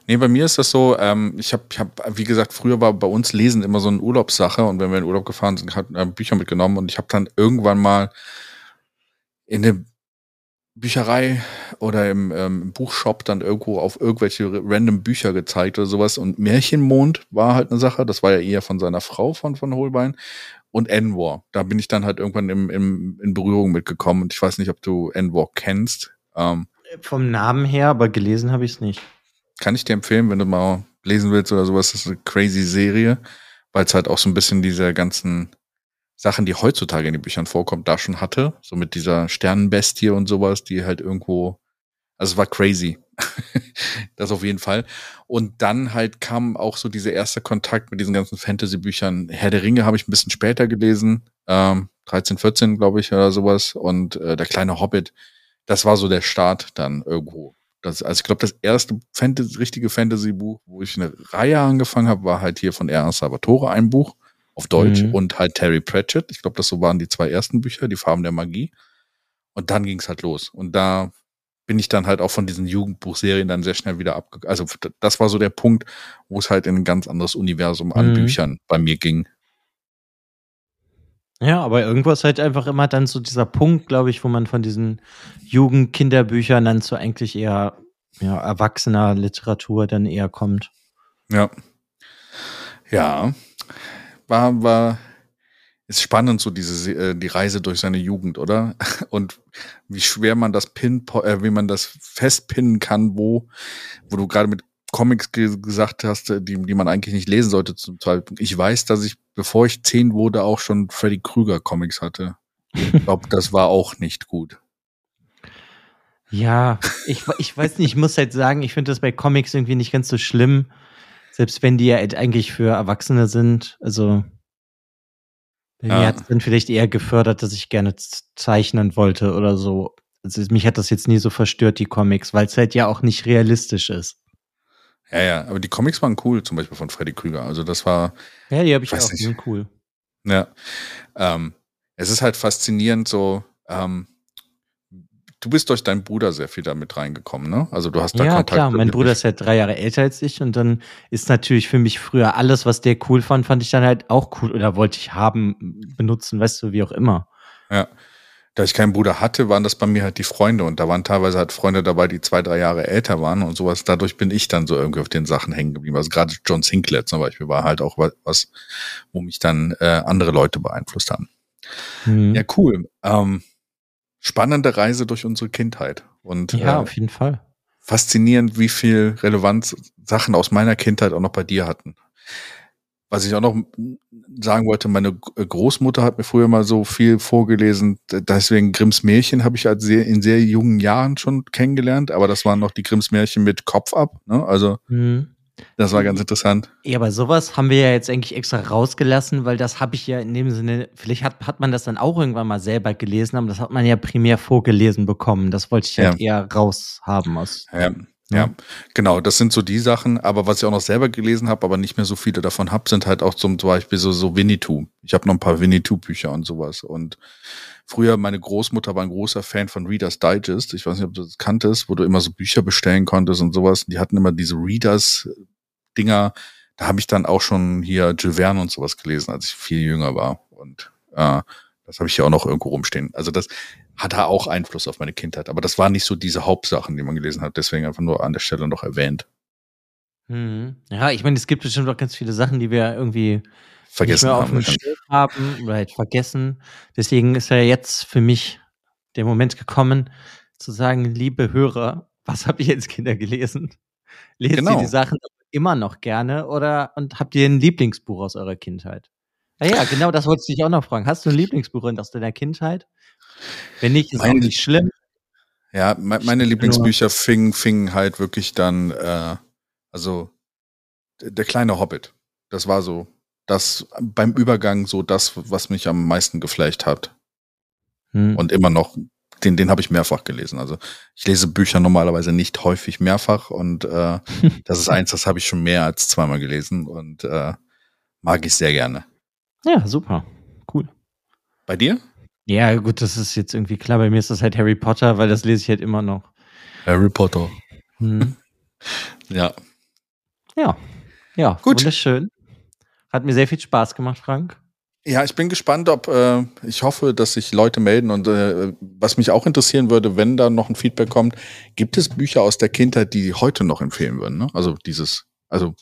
Nee, bei mir ist das so, ähm, ich habe, ich hab, wie gesagt, früher war bei uns Lesen immer so eine Urlaubssache und wenn wir in Urlaub gefahren sind, hat äh, Bücher mitgenommen und ich habe dann irgendwann mal in dem Bücherei oder im, ähm, Buchshop dann irgendwo auf irgendwelche random Bücher gezeigt oder sowas. Und Märchenmond war halt eine Sache. Das war ja eher von seiner Frau von, von Holbein. Und Enwar. Da bin ich dann halt irgendwann im, im, in Berührung mitgekommen. Und ich weiß nicht, ob du Enwar kennst. Ähm, Vom Namen her, aber gelesen habe ich es nicht. Kann ich dir empfehlen, wenn du mal lesen willst oder sowas. Das ist eine crazy Serie, weil es halt auch so ein bisschen diese ganzen Sachen, die heutzutage in den Büchern vorkommt, da schon hatte. So mit dieser Sternenbestie und sowas, die halt irgendwo, also es war crazy. das auf jeden Fall. Und dann halt kam auch so dieser erste Kontakt mit diesen ganzen Fantasy-Büchern. Herr der Ringe habe ich ein bisschen später gelesen, ähm, 13, 14, glaube ich, oder sowas. Und äh, der kleine Hobbit, das war so der Start dann irgendwo. Das, also ich glaube, das erste Fantasy, richtige Fantasy-Buch, wo ich eine Reihe angefangen habe, war halt hier von R. Salvatore ein Buch auf Deutsch mhm. und halt Terry Pratchett. Ich glaube, das so waren die zwei ersten Bücher, die Farben der Magie. Und dann ging es halt los. Und da bin ich dann halt auch von diesen Jugendbuchserien dann sehr schnell wieder abgegangen. Also das war so der Punkt, wo es halt in ein ganz anderes Universum an mhm. Büchern bei mir ging. Ja, aber irgendwo ist halt einfach immer dann so dieser Punkt, glaube ich, wo man von diesen Jugend-Kinderbüchern dann zu eigentlich eher ja, erwachsener Literatur dann eher kommt. Ja. Ja war, war, ist spannend, so diese, äh, die Reise durch seine Jugend, oder? Und wie schwer man das pin, äh, wie man das festpinnen kann, wo, wo du gerade mit Comics ge gesagt hast, äh, die, die man eigentlich nicht lesen sollte zum Zeitpunkt. Ich weiß, dass ich, bevor ich zehn wurde, auch schon Freddy Krüger Comics hatte. Ich glaube, das war auch nicht gut. Ja, ich, ich weiß nicht, ich muss halt sagen, ich finde das bei Comics irgendwie nicht ganz so schlimm, selbst wenn die ja eigentlich für Erwachsene sind, also bei ja. mir hat es dann vielleicht eher gefördert, dass ich gerne zeichnen wollte oder so. Also mich hat das jetzt nie so verstört, die Comics, weil es halt ja auch nicht realistisch ist. Ja, ja, aber die Comics waren cool, zum Beispiel von Freddy Krüger. Also das war. Ja, die habe ich auch, die sind cool. Ja. Ähm, es ist halt faszinierend, so, ähm, du bist durch deinen Bruder sehr viel damit reingekommen, ne? Also du hast da ja, Kontakt. Ja, klar. Mein Bruder ist halt drei Jahre älter als ich und dann ist natürlich für mich früher alles, was der cool fand, fand ich dann halt auch cool oder wollte ich haben, benutzen, weißt du, wie auch immer. Ja. Da ich keinen Bruder hatte, waren das bei mir halt die Freunde und da waren teilweise halt Freunde dabei, die zwei, drei Jahre älter waren und sowas. Dadurch bin ich dann so irgendwie auf den Sachen hängen geblieben. Also gerade John Sinclair zum Beispiel war halt auch was, wo mich dann äh, andere Leute beeinflusst haben. Mhm. Ja, cool. Ähm, spannende Reise durch unsere Kindheit. Und, ja, äh, auf jeden Fall. Faszinierend, wie viel Relevanz Sachen aus meiner Kindheit auch noch bei dir hatten. Was ich auch noch sagen wollte, meine Großmutter hat mir früher mal so viel vorgelesen, deswegen Grimms Märchen habe ich halt sehr, in sehr jungen Jahren schon kennengelernt, aber das waren noch die Grimms Märchen mit Kopf ab, ne? Also mhm. Das war ganz interessant. Ja, aber sowas haben wir ja jetzt eigentlich extra rausgelassen, weil das habe ich ja in dem Sinne, vielleicht hat, hat man das dann auch irgendwann mal selber gelesen, aber das hat man ja primär vorgelesen bekommen. Das wollte ich halt ja. eher raushaben aus. Ja. Ja, genau, das sind so die Sachen, aber was ich auch noch selber gelesen habe, aber nicht mehr so viele davon habe, sind halt auch zum Beispiel so, so Winnetou. Ich habe noch ein paar Winnetou-Bücher und sowas. Und früher, meine Großmutter war ein großer Fan von Reader's Digest. Ich weiß nicht, ob du das kanntest, wo du immer so Bücher bestellen konntest und sowas. Die hatten immer diese Readers-Dinger. Da habe ich dann auch schon hier Jules Verne und sowas gelesen, als ich viel jünger war. Und äh, das habe ich hier auch noch irgendwo rumstehen. Also das hatte auch Einfluss auf meine Kindheit. Aber das waren nicht so diese Hauptsachen, die man gelesen hat. Deswegen einfach nur an der Stelle noch erwähnt. Mhm. Ja, ich meine, es gibt bestimmt auch ganz viele Sachen, die wir irgendwie Vergessen nicht mehr auf haben. dem Schirm haben oder halt vergessen. Deswegen ist ja jetzt für mich der Moment gekommen, zu sagen, liebe Hörer, was habt ihr als Kinder gelesen? Lest Genau. ihr die Sachen immer noch gerne oder und habt ihr ein Lieblingsbuch aus eurer Kindheit? Ah ja, genau, das wollte ich dich auch noch fragen. Hast du ein Lieblingsbuch aus deiner Kindheit? Wenn nicht, ist auch Mein- nicht schlimm. Ja, me meine Lieblingsbücher fingen, fingen halt wirklich dann, äh, also der kleine Hobbit. Das war so, das beim Übergang so das, was mich am meisten geflecht hat. Hm. Und immer noch, den, den habe ich mehrfach gelesen. Also ich lese Bücher normalerweise nicht häufig mehrfach und äh, das ist eins, das habe ich schon mehr als zweimal gelesen und äh, mag ich sehr gerne. ja, super. Cool. Bei dir? Ja, gut, das ist jetzt irgendwie klar. Bei mir ist das halt Harry Potter, weil das lese ich halt immer noch. Harry Potter. Hm. Ja. Ja, ja, Gut. wunderschön. Hat mir sehr viel Spaß gemacht, Frank. Ja, ich bin gespannt, ob äh, ich hoffe, dass sich Leute melden und äh, was mich auch interessieren würde, wenn da noch ein Feedback kommt, gibt es Bücher aus der Kindheit, die heute noch empfehlen würden? Ne? Also dieses, also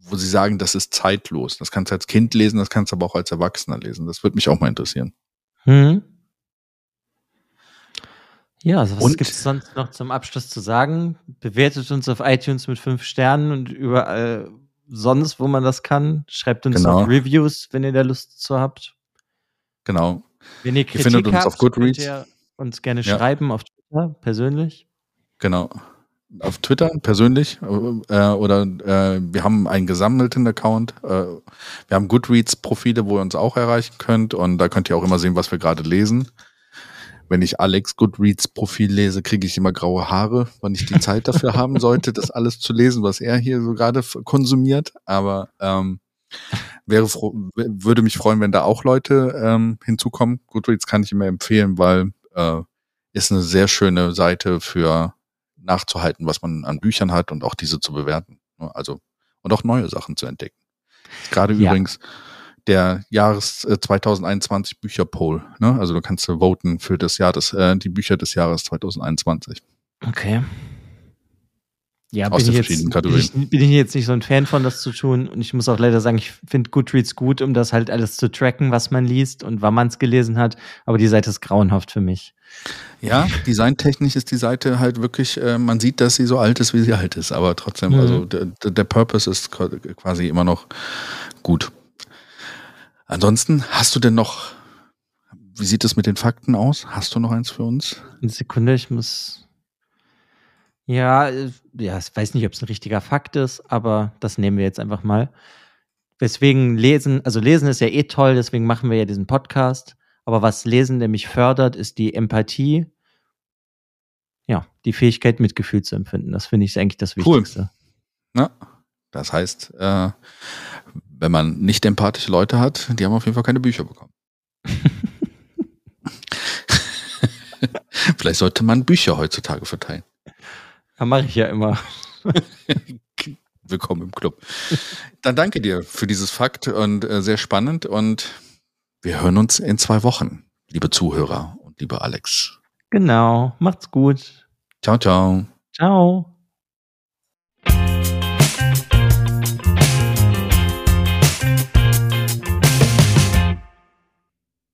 wo sie sagen, das ist zeitlos. Das kannst du als Kind lesen, das kannst du aber auch als Erwachsener lesen. Das würde mich auch mal interessieren. Hm. Ja, also was gibt es sonst noch zum Abschluss zu sagen? Bewertet uns auf iTunes mit fünf Sternen und überall sonst, wo man das kann. Schreibt uns Genau. noch Reviews, wenn ihr da Lust zu habt. Genau. Wenn ihr Ihr Kritik findet uns habt, auf Goodreads. könnt ihr uns gerne Ja. schreiben auf Twitter, persönlich. Genau. Auf Twitter persönlich äh, oder äh, wir haben einen gesammelten Account. Äh, wir haben Goodreads-Profile, wo ihr uns auch erreichen könnt und da könnt ihr auch immer sehen, was wir gerade lesen. Wenn ich Alex Goodreads-Profil lese, kriege ich immer graue Haare, weil ich die Zeit dafür haben sollte, das alles zu lesen, was er hier so gerade konsumiert. Aber ähm, wäre würde mich freuen, wenn da auch Leute ähm, hinzukommen. Goodreads kann ich immer empfehlen, weil äh, ist eine sehr schöne Seite für nachzuhalten, was man an Büchern hat und auch diese zu bewerten. ne? Also und auch neue Sachen zu entdecken. Gerade Ja. übrigens der Jahres äh, 2021 Bücherpoll. Ne? Also du kannst äh, voten für das Jahr des äh, die Bücher des Jahres 2021. Okay. Ja, Aus bin den ich, verschiedenen jetzt, bin, ich, Kategorien. bin ich jetzt nicht so ein Fan von, das zu tun. Und ich muss auch leider sagen, ich finde Goodreads gut, um das halt alles zu tracken, was man liest und wann man es gelesen hat. Aber die Seite ist grauenhaft für mich. Ja, designtechnisch ist die Seite halt wirklich, äh, man sieht, dass sie so alt ist, wie sie alt ist, aber trotzdem, Mhm. also der, der Purpose ist qua- quasi immer noch gut. Ansonsten, hast du denn noch, wie sieht es mit den Fakten aus? Hast du noch eins für uns? Eine Sekunde, ich muss. Ja, äh, ja, ich weiß nicht, ob es ein richtiger Fakt ist, aber das nehmen wir jetzt einfach mal. Weswegen lesen, also lesen ist ja eh toll, deswegen machen wir ja diesen Podcast. Aber was Lesen nämlich fördert, ist die Empathie. Ja, die Fähigkeit, Mitgefühl zu empfinden. Das finde ich eigentlich das Cool. Wichtigste. Na, das heißt, äh, wenn man nicht empathische Leute hat, die haben auf jeden Fall keine Bücher bekommen. Vielleicht sollte man Bücher heutzutage verteilen. Ja, mache ich ja immer. Willkommen im Club. Dann danke dir für dieses Fakt und äh, sehr spannend und wir hören uns in zwei Wochen, liebe Zuhörer und liebe Alex. Genau. Macht's gut. Ciao, ciao. Ciao.